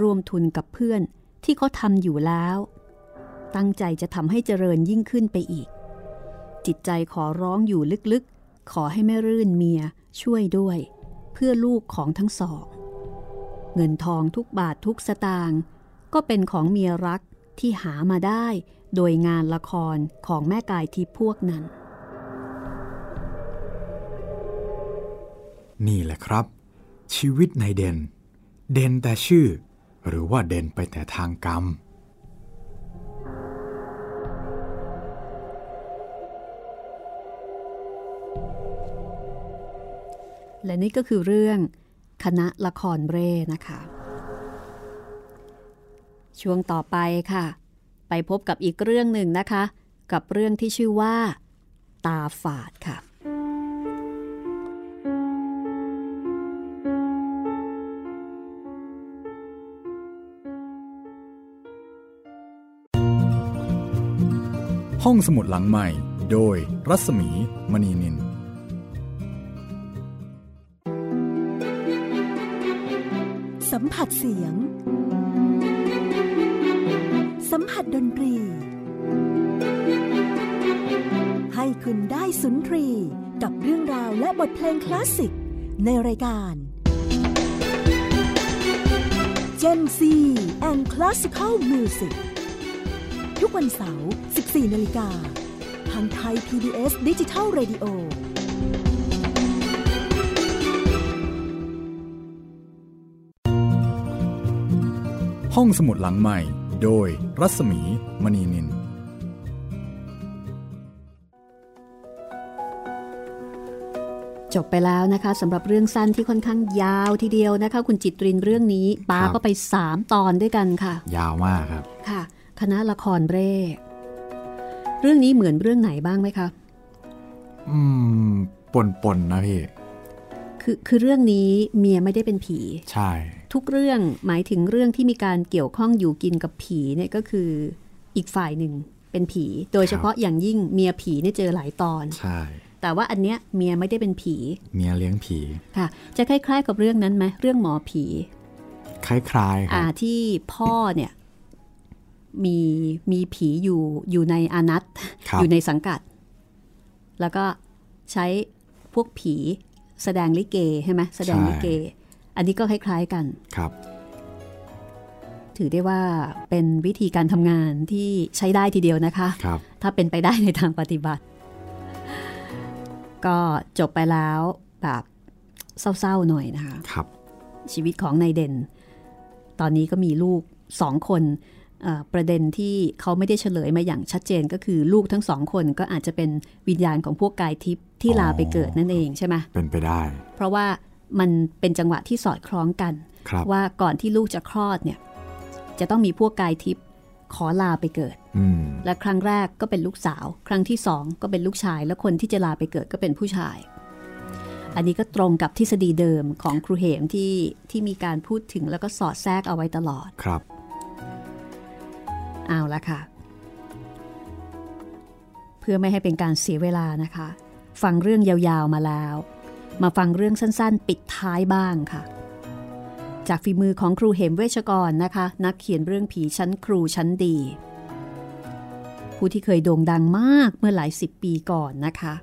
รวมทุนกับเพื่อนที่เขาทำอยู่แล้ว ตั้งใจจะทำให้เจริญยิ่งขึ้นไปอีกจิตใจขอร้องอยู่ลึกๆ ขอให้แม่รื่นเมียช่วยด้วย เพื่อลูกของทั้งสอง เงินทองทุกบาททุกสตางค์ก็เป็นของเมียรักที่หามาได้โดยงานละครของแม่กายทิพพวกนั้น นี่แหละครับ ชีวิตในเด่น เด่นแต่ชื่อ หรือว่าเด่นไปแต่ทางกรรม และนี่ก็คือเรื่องคณะละครเร่นะคะ ช่วงต่อไปค่ะ ไปพบกับอีกเรื่องหนึ่งนะคะ กับเรื่องที่ชื่อว่า ตาฝาดค่ะห้องสมุดหลังใหม่ โดยรัศมีมณีนิน สัมผัสเสียง สัมผัสดนตรี ให้คุณได้สุนทรีกับเรื่องราวและบทเพลงคลาสสิก ในรายการ Gen Z and Classical Music ทุกวันเสาร์ 14 นาฬิกา ทางไทย PBS Digital Radio ห้องสมุดหลังใหม่ โดยรัศมีมณีนิน จบไปแล้วนะคะสำหรับเรื่องสั้นที่ค่อนข้างยาวทีเดียวนะคะ คุณจิตรินเรื่องนี้ปาครับก็ไป 3 ตอนด้วยกันค่ะ ยาวมากครับค่ะ คณะละครเร่ เรื่องนี้เหมือนเรื่องไหนบ้างไหมคะ อืมปนปนๆนะพี่ คือคือเรื่องนี้เมียไม่ได้เป็นผี ใช่ ทุกเรื่องหมายถึงเรื่องที่มีการเกี่ยวข้องอยู่กินกับผีเนี่ยก็คืออีกฝ่ายหนึ่งเป็นผี โดยเฉพาะอย่างยิ่งเมียผีเนี่ยเจอหลายตอน ใช่ แต่ว่าอันเนี้ยเมียไม่ได้เป็นผี เมียเลี้ยงผี ค่ะ จะคล้าย ๆ กับเรื่องนั้นไหมเรื่องหมอผี คล้ายๆคอ่ารับที่พ่อเนี่ยมีมีผีอยู่อยู่ในอานัตครับอยู่ในสังกัด แล้วก็ใช้พวกผี แสดงลิเกใช่ไหมแสดงลิเก อันนี้ก็คล้ายๆกันครับ ถือได้ว่าเป็นวิธีการทำงานที่ใช้ได้ทีเดียวนะคะครับถ้าเป็นไปได้ในทางปฏิบัติ ก็จบไปแล้วแบบเศร้าๆหน่อยนะคะครับชีวิตของนายเด่น ตอนนี้ก็มีลูกสองคนเอ่อ ประเด็นที่เขาไม่ได้เฉลยมาอย่างชัดเจนก็คือลูกทั้งสองคนก็อาจจะเป็นวิญญาณของพวกกายทิพย์ที่อ๋อลาไปเกิดนั่นเองใช่ไหมเป็นไปได้ เพราะว่ามันเป็นจังหวะที่สอดคล้องกันครับว่าก่อนที่ลูกจะคลอดเนี่ยจะต้องมีพวกกายทิพย์ขอลาไปเกิดอืมและครั้งแรกก็เป็นลูกสาว ครั้งที่สองก็เป็นลูกชาย และคนที่จะลาไปเกิดก็เป็นผู้ชาย อันนี้ก็ตรงกับทฤษฎีเดิมของครูเหมที่ที่มีการพูดถึงแล้วก็สอดแทรกเอาไว้ตลอดครับ เอาละค่ะ เพื่อไม่ให้เป็นการเสียเวลานะคะ ฟังเรื่องยาวๆมาแล้ว มาฟังเรื่องสั้นๆ ปิดท้ายบ้างค่ะ จากฝีมือของครูเหมเวชกรนะคะ นักเขียนเรื่องผีชั้นครูชั้นดี ผู้ที่เคยโด่งดังมากเมื่อหลายสิบปีก่อนนะคะ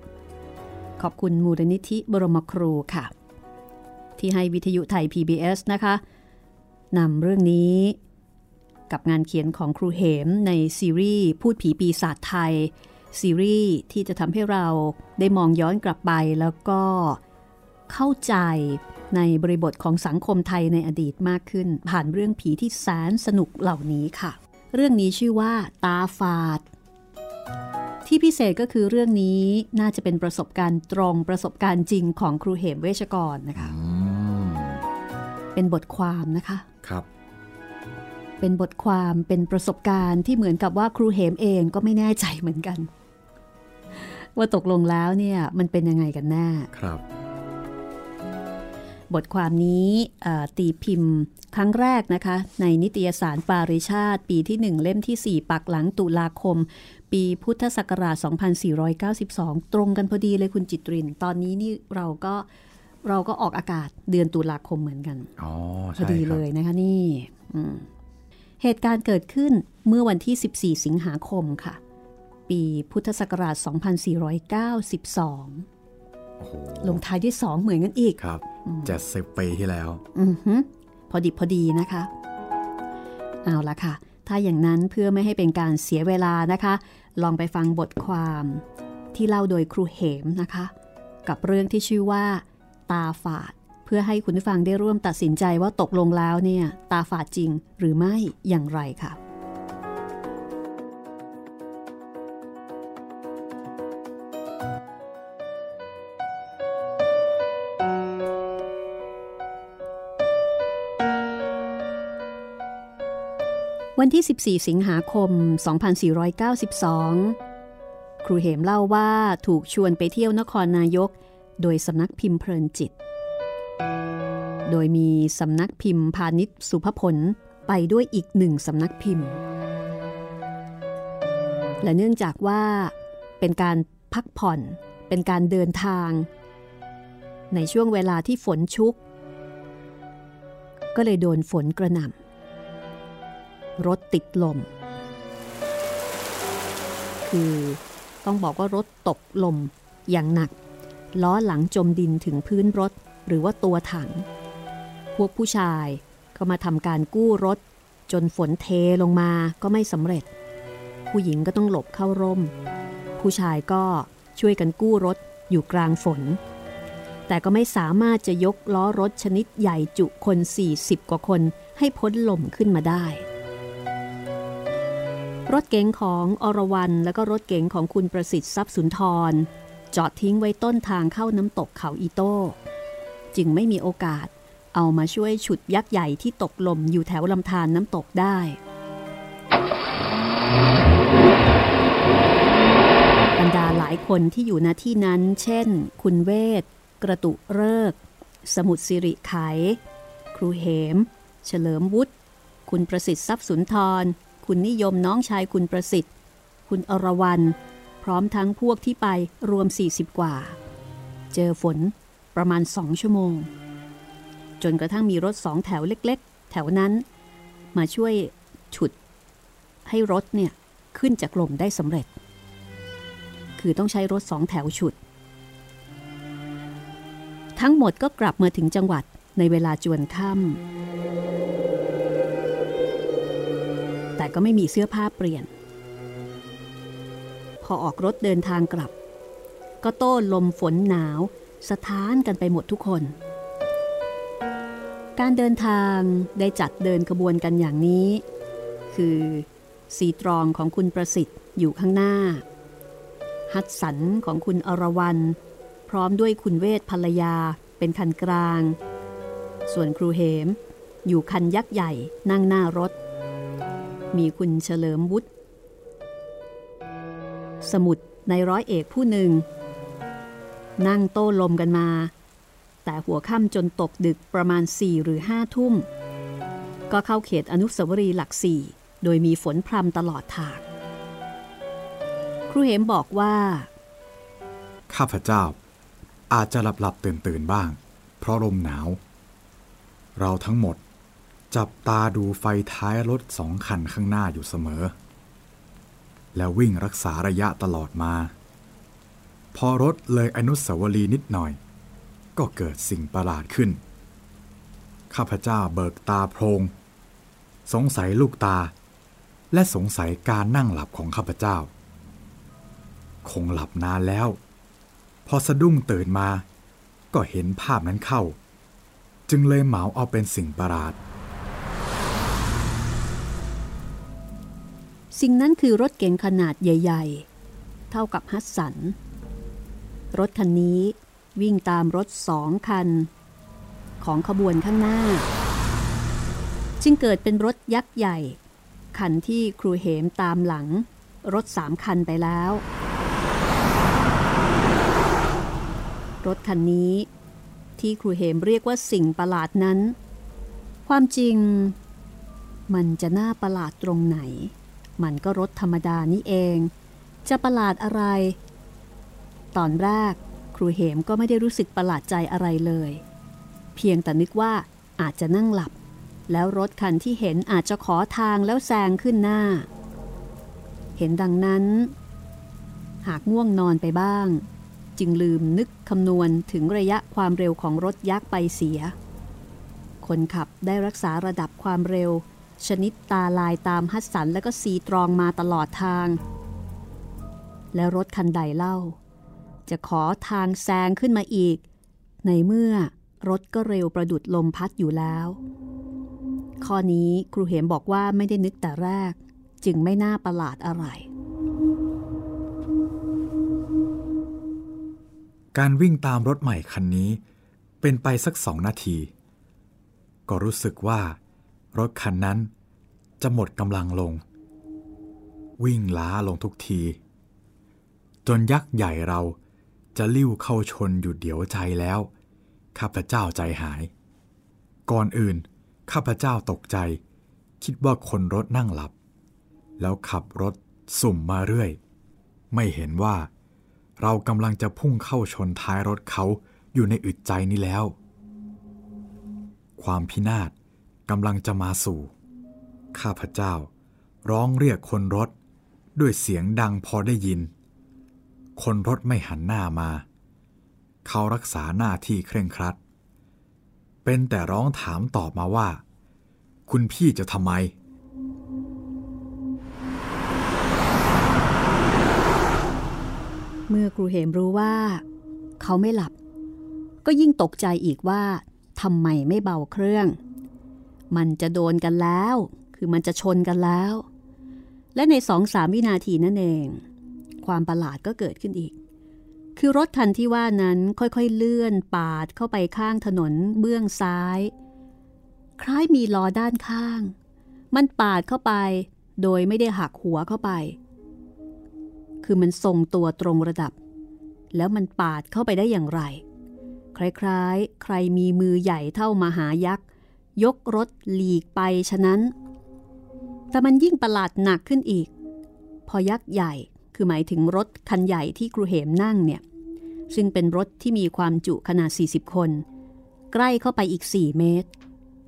ขอบคุณมูลนิธิบรมครูค่ะ ที่ให้วิทยุไทย PBS นะคะนำเรื่องนี้ กับงานเขียนของครูเหมในซีรีส์พูดผีปีศาจไทย ซีรีส์ที่จะทำให้เราได้มองย้อนกลับไปแล้วก็เข้าใจในบริบทของสังคมไทยในอดีตมากขึ้น ผ่านเรื่องผีที่แสนสนุกเหล่านี้ค่ะ เรื่องนี้ชื่อว่า ตาฝาด ที่พิเศษก็คือเรื่องนี้น่าจะเป็นประสบการณ์ตรงประสบการณ์จริงของครูเหมเวชกรนะคะอืมเป็นบทความนะคะครับ เป็นบทความเป็นประสบการณ์ที่เหมือนกับว่าครูเหมเองก็ไม่แน่ใจเหมือนกัน ว่าตกลงแล้วเนี่ยมันเป็นยังไงกันแน่ครับ บทความนี้ตีพิมพ์ครั้งแรกนะคะ ในนิตยสารปาริชาติ ปีที่ 1 เล่มที่ 4 ปักหลังตุลาคม ปีพุทธศักราช 2492 ตรงกันพอดีเลยคุณจิตริน ตอนนี้นี่เราก็เราก็ออกอากาศเดือนตุลาคมเหมือนกัน อ๋อพอดีเลยนะคะนี่ เหตุการณ์เกิดขึ้นเมื่อวันที่ 14 สิงหาคมค่ะ ปีพุทธศักราช 2492 ลงท้ายด้วย 2 เหมือนกันอีกครับจะสิบปีที่แล้วอือฮึพอดีพอดีนะคะ เอาละค่ะ ถ้าอย่างนั้นเพื่อไม่ให้เป็นการเสียเวลานะคะ ลองไปฟังบทความที่เล่าโดยครูเหมนะคะ กับเรื่องที่ชื่อว่า ตาฝาดเพื่อให้คุณผู้ฟังได้ร่วมตัดสินใจว่าตกลงแล้วเนี่ย ตาฝาดจริงหรือไม่อย่างไรค่ะ วันที่ 14 สิงหาคม 2492 ครูเหมเล่าว่าถูกชวนไปเที่ยวนครนายก โดยสำนักพิมพ์เพลินจิต โดยมีสำนักพิมพ์พาณิชย์สุภพลไปด้วยอีกหนึ่งสำนักพิมพ์ และเนื่องจากว่าเป็นการพักผ่อน เป็นการเดินทาง ในช่วงเวลาที่ฝนชุก ก็เลยโดนฝนกระหน่ำรถติดลม คือต้องบอกว่ารถตกลมอย่างหนัก ล้อหลังจมดินถึงพื้นรถหรือว่าตัวถัง วกผู้ชายก็มาทำการกู้รถ จนฝนเทลงมาก็ไม่สำเร็จ ผู้หญิงก็ต้องหลบเข้าร่ม ผู้ชายก็ช่วยกันกู้รถอยู่กลางฝน แต่ก็ไม่สามารถจะยกล้อรถชนิดใหญ่จุคน 40 กว่าคนให้พ้นลมขึ้นมาได้ รถเก๋งของอรวรันและก็รถเก๋งของคุณประสิทธิ์ทรัพย์สุนทร จอดทิ้งไว้ต้นทางเข้าน้ำตกเขาอีโต้ จึงไม่มีโอกาส เอามาช่วยฉุดยักษ์ใหญ่ที่ตกลมอยู่แถวลำธารนน้ำตกได้ บรรดาหลายคนที่อยู่ณที่นั้น เช่น คุณเวทกระตุเริก สมุทรสิริไข ครูเหม เฉลิมวุฒิ คุณประสิทธิ์ทรัพย์สุนทร คุณนิยมน้องชายคุณประสิทธิ์ คุณอรวรันพร้อมทั้งพวกที่ไปรวม 40 กว่า เจอฝนประมาณสองชั่วโมง จนกระทั่งมีรถสองแถวเล็กๆ แถวนั้น มาช่วยฉุด ให้รถเนี่ยขึ้นจากลมได้สำเร็จ คือต้องใช้รถสองแถวฉุด ทั้งหมดก็กลับมาถึงจังหวัดในเวลาจวนค่ำแต่ก็ไม่มีเสื้อผ้าเปลี่ยน พอออกรถเดินทางกลับ ก็โต้ลมฝนหนาว สะท้านกันไปหมดทุกคน การเดินทางได้จัดเดินขบวนกันอย่างนี้ คือสีตรองของคุณประสิทธิ์อยู่ข้างหน้า ฮัดสันของคุณอรวรันพร้อมด้วยคุณเวทภรรยาเป็นคันกลาง ส่วนครูเหม อยู่คันยักษ์ใหญ่นั่งหน้ารถ มีคุณเฉลิมวุฒิสมุดในร้อยเอกผู้หนึ่ง นั่งโต้ลมกันมา แต่หัวค่ำจนตกดึกประมาณสี่หรือห้าทุ่ม ก็เข้าเขตอนุสาวรีย์หลักสี่โดยมีฝนพรำตลอดทาง ครูเหมบอกว่า ข้าพเจ้า อาจจะหลับหลับตื่นตื่นบ้าง เพราะลมหนาว เราทั้งหมดจับตาดูไฟท้ายรถสองคันข้างหน้าอยู่เสมอ แล้ววิ่งรักษาระยะตลอดมา พอรถเลยอนุสาวรีย์นิดหน่อย ก็เกิดสิ่งประหลาดขึ้น ข้าพเจ้าเบิกตาโพรง สงสัยลูกตา และสงสัยการนั่งหลับของข้าพเจ้า คงหลับนานแล้ว พอสะดุ้งตื่นมา ก็เห็นภาพนั้นเข้า จึงเลยเหมาเอาเป็นสิ่งประหลาด สิ่งนั้นคือรถเก๋งขนาดใหญ่ ๆ เท่ากับฮัสสัน รถคันนี้ วิ่งตามรถสองคัน ของขบวนข้างหน้า จึงเกิดเป็นรถยักษ์ใหญ่ คันที่ครูเหมตามหลัง รถสามคันไปแล้ว รถคันนี้ ที่ครูเหมเรียกว่าสิ่งประหลาดนั้น ความจริง มันจะน่าประหลาดตรงไหน มันก็รถธรรมดานี่เอง จะประหลาดอะไร ตอนแรก ครูเหมก็ไม่ได้รู้สึกประหลาดใจอะไรเลย เพียงแต่นึกว่าอาจจะนั่งหลับ แล้วรถคันที่เห็นอาจจะขอทางแล้วแซงขึ้นหน้า เห็นดังนั้น หากง่วงนอนไปบ้าง จึงลืมนึกคำนวณถึงระยะความเร็วของรถยักษ์ไปเสีย คนขับได้รักษาระดับความเร็ว ชนิดตาลายตามฮัสสันและก็ซีตรองมาตลอดทาง แล้วรถคันใดเล่า จะขอทางแซงขึ้นมาอีก ในเมื่อรถก็เร็วประดุดลมพัดอยู่แล้ว ข้อนี้ครูเหมบอกว่าไม่ได้นึกแต่แรก จึงไม่น่าประหลาดอะไร การวิ่งตามรถใหม่คันนี้ เป็นไปสักสองนาที ก็รู้สึกว่า รถคันนั้นจะหมดกำลังลง วิ่งล้าลงทุกที จนยักษ์ใหญ่เรา จะลิ้วเข้าชนอยู่เดี๋ยวใจแล้ว ข้าพเจ้าใจหาย ก่อนอื่น ข้าพเจ้าตกใจ คิดว่าคนรถนั่งหลับ แล้วขับรถสุ่มมาเรื่อย ไม่เห็นว่า เรากำลังจะพุ่งเข้าชนท้ายรถเขาอยู่ในอึดใจนี้แล้ว ความพินาศกำลังจะมาสู่ ข้าพเจ้า ร้องเรียกคนรถ ด้วยเสียงดังพอได้ยิน คนรถไม่หันหน้ามา เขารักษาหน้าที่เคร่งครัด เป็นแต่ร้องถามตอบมาว่า คุณพี่จะทำไม เมื่อครูเหมรู้ว่า เขาไม่หลับ ก็ยิ่งตกใจอีกว่าทำไมไม่เบาเครื่อง มันจะโดนกันแล้ว คือมันจะชนกันแล้ว และในสองสามวินาทีนั่นเอง ความประหลาดก็เกิดขึ้นอีก คือรถคันที่ว่านั้นค่อยๆเลื่อนปาดเข้าไปข้างถนนเบื้องซ้าย คล้ายมีล้อด้านข้าง มันปาดเข้าไป โดยไม่ได้หักหัวเข้าไป คือมันทรงตัวตรงระดับ แล้วมันปาดเข้าไปได้อย่างไร คล้ายๆ ใครมีมือใหญ่เท่ามหายักษ์ยกรถหลีกไปฉะนั้น แต่มันยิ่งประหลาดหนักขึ้นอีก พอยักษ์ใหญ่ คือหมายถึงรถคันใหญ่ที่ครูเหมนั่งเนี่ย ซึ่งเป็นรถที่มีความจุขนาด 40 คน ใกล้เข้าไปอีก 4 เมตร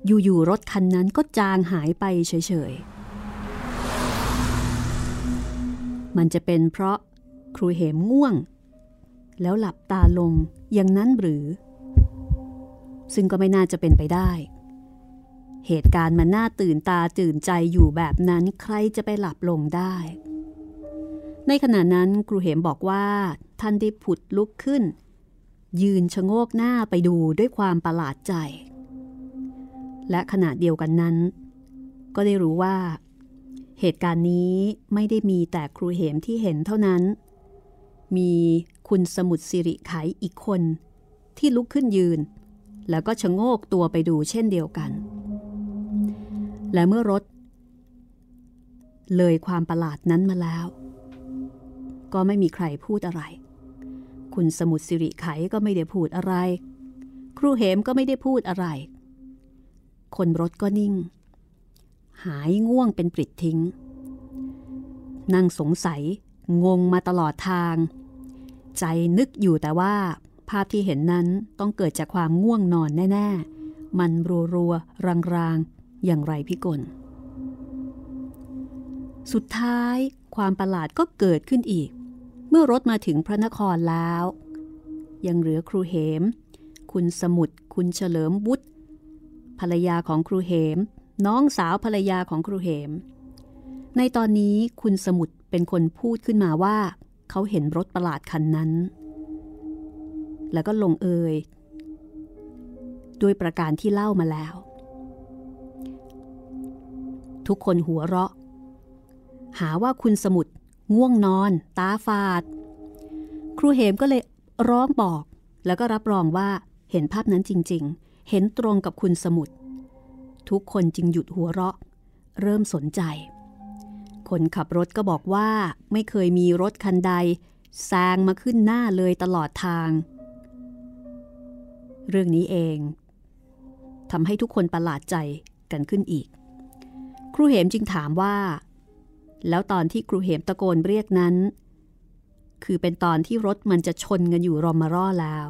อยู่ๆรถคันนั้นก็จางหายไปเฉยๆ มันจะเป็นเพราะครูเหมง่วง แล้วหลับตาลงอย่างนั้นหรือ ซึ่งก็ไม่น่าจะเป็นไปได้เหตุการณ์มันน่าตื่นตาตื่นใจอยู่แบบนั้นใครจะไปหลับลงได้ ในขณะนั้นครูเหมบอกว่า ท่านได้ผุดลุกขึ้น ยืนชะโงกหน้าไปดูด้วยความประหลาดใจ และขณะเดียวกันนั้น ก็ได้รู้ว่า เหตุการณ์นี้ไม่ได้มีแต่ครูเหมที่เห็นเท่านั้น มีคุณสมุทรสิริไขอีกคน ที่ลุกขึ้นยืน แล้วก็ชะโงกตัวไปดูเช่นเดียวกัน และเมื่อรถ เลยความประหลาดนั้นมาแล้ว ก็ไม่มีใครพูดอะไร คุณสมุทรสิริไขก็ไม่ได้พูดอะไร ครูเหมก็ไม่ได้พูดอะไร คนรถก็นิ่ง หายง่วงเป็นปริดทิ้ง นั่งสงสัย งงมาตลอดทาง ใจนึกอยู่แต่ว่า ภาพที่เห็นนั้นต้องเกิดจากความง่วงนอนแน่ ๆ มันรัวๆรางๆ อย่างไรพิกลสุดท้ายความประหลาดก็เกิดขึ้นอีก เมื่อรถมาถึงพระนครแล้ว ยังเหลือครูเหม คุณสมุทรคุณเฉลิมวุฒิภรรยาของครูเหม น้องสาวภรรยาของครูเหม ในตอนนี้คุณสมุทรเป็นคนพูดขึ้นมาว่า เขาเห็นรถประหลาดคันนั้น แล้วก็ลงเอยด้วยประการที่เล่ามาแล้ว ทุกคนหัวเราะ หาว่าคุณสมุทร ง่วงนอน ตาฝาด ครูเหมก็เลยร้องบอก แล้วก็รับรองว่าเห็นภาพนั้นจริง ๆ เห็นตรงกับคุณสมุทรทุกคนจึงหยุดหัวเราะ เริ่มสนใจ คนขับรถก็บอกว่าไม่เคยมีรถคันใดแซงมาขึ้นหน้าเลยตลอดทาง เรื่องนี้เองทำให้ทุกคนประหลาดใจกันขึ้นอีก ครูเหมจึงถามว่า แล้วตอนที่ครูเหมตะโกนเรียกนั้น คือเป็นตอนที่รถมันจะชนกันอยู่รอมารอแล้ว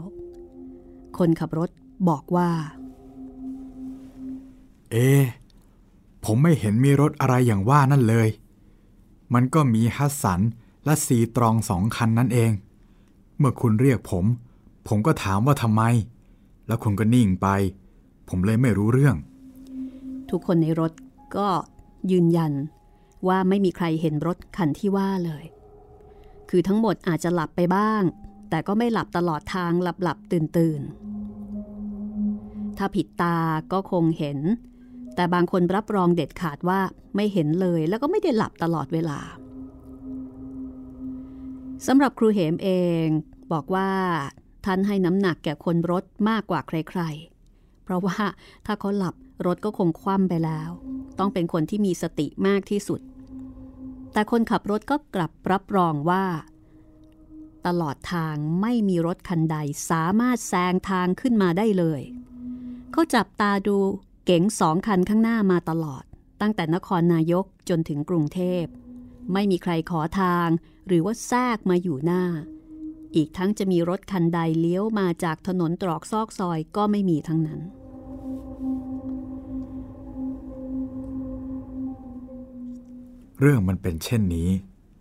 คนขับรถบอกว่า เอ ผมไม่เห็นมีรถอะไรอย่างว่านั่นเลย มันก็มีฮัสสันและซีตรองสองคันนั่นเอง เมื่อคุณเรียกผม ผมก็ถามว่าทำไม แล้วคุณก็นิ่งไป ผมเลยไม่รู้เรื่อง ทุกคนในรถก็ยืนยัน ว่าไม่มีใครเห็นรถคันที่ว่าเลย คือทั้งหมดอาจจะหลับไปบ้าง แต่ก็ไม่หลับตลอดทางหลับหลับตื่นตื่นถ้าผิดตาก็คงเห็น แต่บางคนรับรองเด็ดขาดว่าไม่เห็นเลยแล้วก็ไม่ได้หลับตลอดเวลาสำหรับครูเหมเองบอกว่าท่านให้น้ำหนักแก่คนรถมากกว่าใครๆ เพราะว่าถ้าเขาหลับรถก็คงคว่ำไปแล้ว ต้องเป็นคนที่มีสติมากที่สุด แต่คนขับรถก็กลับรับรองว่า ตลอดทางไม่มีรถคันใดสามารถแซงทางขึ้นมาได้เลย เขาจับตาดูเก๋งสองคันข้างหน้ามาตลอด ตั้งแต่นครนายกจนถึงกรุงเทพ ไม่มีใครขอทาง หรือว่าแทรกมาอยู่หน้า อีกทั้งจะมีรถคันใดเลี้ยวมาจากถนนตรอกซอกซอยก็ไม่มีทั้งนั้น เรื่องมันเป็นเช่นนี้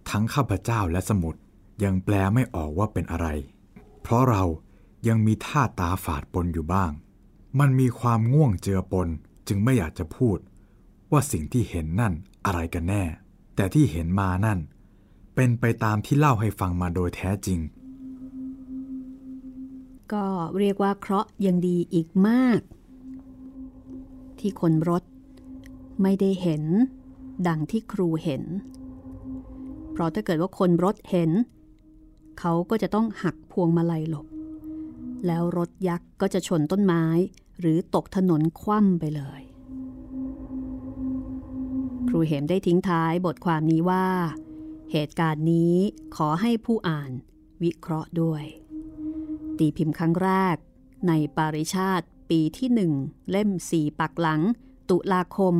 ทั้งข้าพเจ้าและสมุดยังแปลไม่ออกว่าเป็นอะไร เพราะเรายังมีท่าตาฝาดปนอยู่บ้าง มันมีความง่วงเจือปนจึงไม่อยากจะพูด ว่าสิ่งที่เห็นนั่นอะไรกันแน่ แต่ที่เห็นมานั่น เป็นไปตามที่เล่าให้ฟังมาโดยแท้จริง ก็เรียกว่าเคราะห์ยังดีอีกมาก ที่คนรถไม่ได้เห็น ดังที่ครูเห็น เพราะถ้าเกิดว่าคนรถเห็น เขาก็จะต้องหักพวงมาลัยหลบ แล้วรถยักษ์ก็จะชนต้นไม้หรือตกถนนคว่ำไปเลย ครูเหมได้ทิ้งท้ายบทความนี้ว่า เหตุการณ์นี้ขอให้ผู้อ่านวิเคราะห์ด้วย ตีพิมพ์ครั้งแรก ในปาริชาติปีที่หนึ่งเล่มสี่ปักหลัง ตุลาคม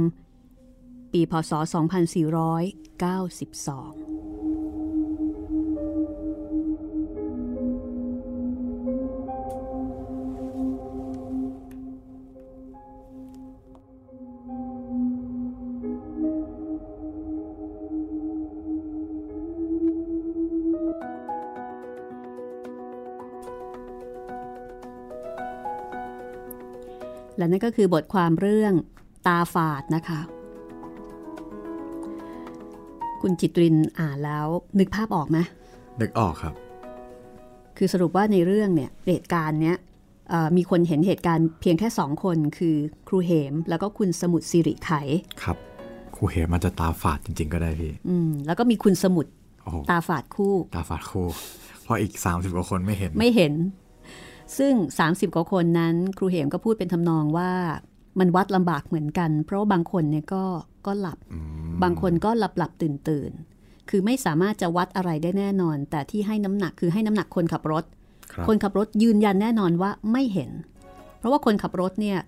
ปีพศ 2492และนั่นก็คือบทความเรื่องตาฝาดนะคะ คุณจิตรินอ่านแล้วนึกภาพออกไหมนึกออกครับ คือสรุปว่าในเรื่องเนี่ยเหตุการณ์เนี้ยเอ่อมีคนเห็นเหตุการณ์เพียงแค่สองคนคือครูเหม แล้วก็คุณสมุทรสิริไขครับ ครูเหมมันจะตาฝาดจริง ๆ ก็ได้พี่อืมแล้วก็มีคุณสมุทรโอ้โหตาฝาดคู่ ตาฝาดคู่ เพราะอีก 30 กว่าคนไม่เห็นไม่เห็น ซึ่ง 30 กว่าคนนั้น ครูเหมก็พูดเป็นทำนองว่ามันวัดลำบากเหมือนกัน เพราะว่าบางคนเนี่ยก็ ก็หลับ บางคนก็หลับหลับตื่นตื่นๆคือไม่สามารถจะวัดอะไรได้แน่นอน แต่ที่ให้น้ำหนักคือให้น้ำหนักคนขับรถครับคนขับรถยืนยันแน่นอนว่าไม่เห็น เพราะว่าคนขับรถเนี่ย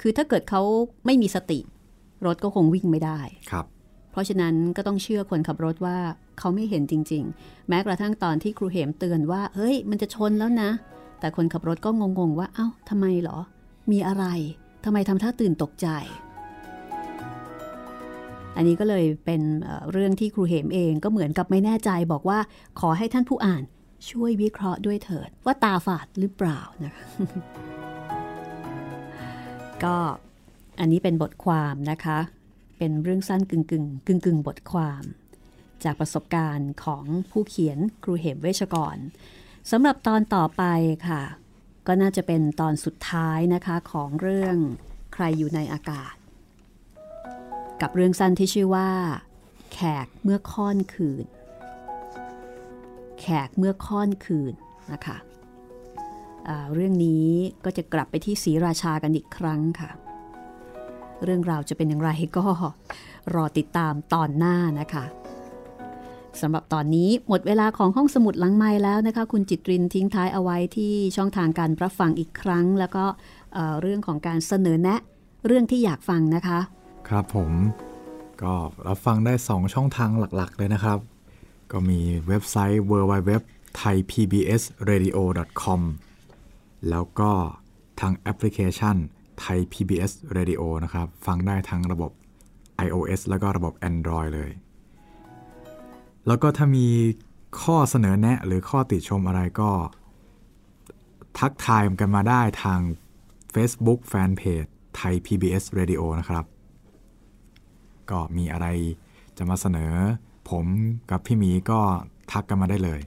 คือถ้าเกิดเขาไม่มีสติ รถก็คงวิ่งไม่ได้ครับ เพราะฉะนั้นก็ต้องเชื่อคนขับรถว่าเขาไม่เห็นจริง ๆ แม้กระทั่งตอนที่ครูเหมเตือนว่า เฮ้ย มันจะชนแล้วนะ แต่คนขับรถก็งงๆว่า เอ้าทำไมเหรอ มีอะไรทำไมทำท่าตื่นตกใจ อันนี้ก็เลยเป็นเรื่องที่ครูเหมเองก็เหมือนกับไม่แน่ใจบอกว่าขอให้ท่านผู้อ่านช่วยวิเคราะห์ด้วยเถิด ว่าตาฝาดหรือเปล่านะคะก็อันนี้เป็นบทความนะคะ เป็นเรื่องสั้นกึ่งกึ่งกึ่งกึ่งบทความ จากประสบการณ์ของผู้เขียนครูเหมเวชกรสำหรับตอนต่อไปค่ะ ก็น่าจะเป็นตอนสุดท้ายนะคะของเรื่องใครอยู่ในอากาศ กับเรื่องสั้นที่ชื่อว่า แขกเมื่อค่อนคืน แขกเมื่อค่อนคืนนะคะเรื่องนี้ก็จะกลับไปที่ศรีราชากันอีกครั้งค่ะ เรื่องราวจะเป็นอย่างไรก็รอติดตามตอนหน้านะคะสำหรับตอนนี้หมดเวลาของห้องสมุดหลังไม้แล้วนะคะ คุณจิตรินทิ้งท้ายเอาไว้ที่ช่องทางการรับฟังอีกครั้ง แล้วก็เเรื่องของการเสนอแนะ เรื่องที่อยากฟังนะคะ ครับผมก็รับฟังได้ 2 ช่องทางหลักๆ เลยนะครับ ก็มีเว็บไซต์ www thaipbsradio.com แล้วก็ทางแอปพลิเคชัน Thai PBS Radio นะครับ ฟังได้ทั้งระบบ iOS แล้วก็ระบบ Android เลย แล้วก็ถ้ามีข้อเสนอแนะหรือข้อติชมอะไรก็ ทักทายกันมาได้ทาง Facebook Fanpage Thai PBS Radio นะครับ ก็มีอะไรจะมาเสนอ ผมกับพี่หมีก็ทักกันมาได้เลย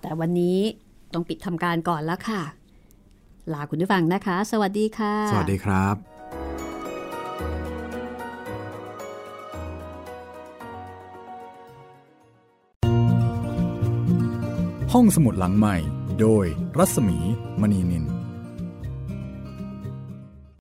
แต่วันนี้ต้องปิดทำการก่อนแล้วค่ะ ลาคุณผู้ฟังนะคะ สวัสดีค่ะ สวัสดีครับห้องสมุดหลังใหม่ โดยรัศมีมณีนิน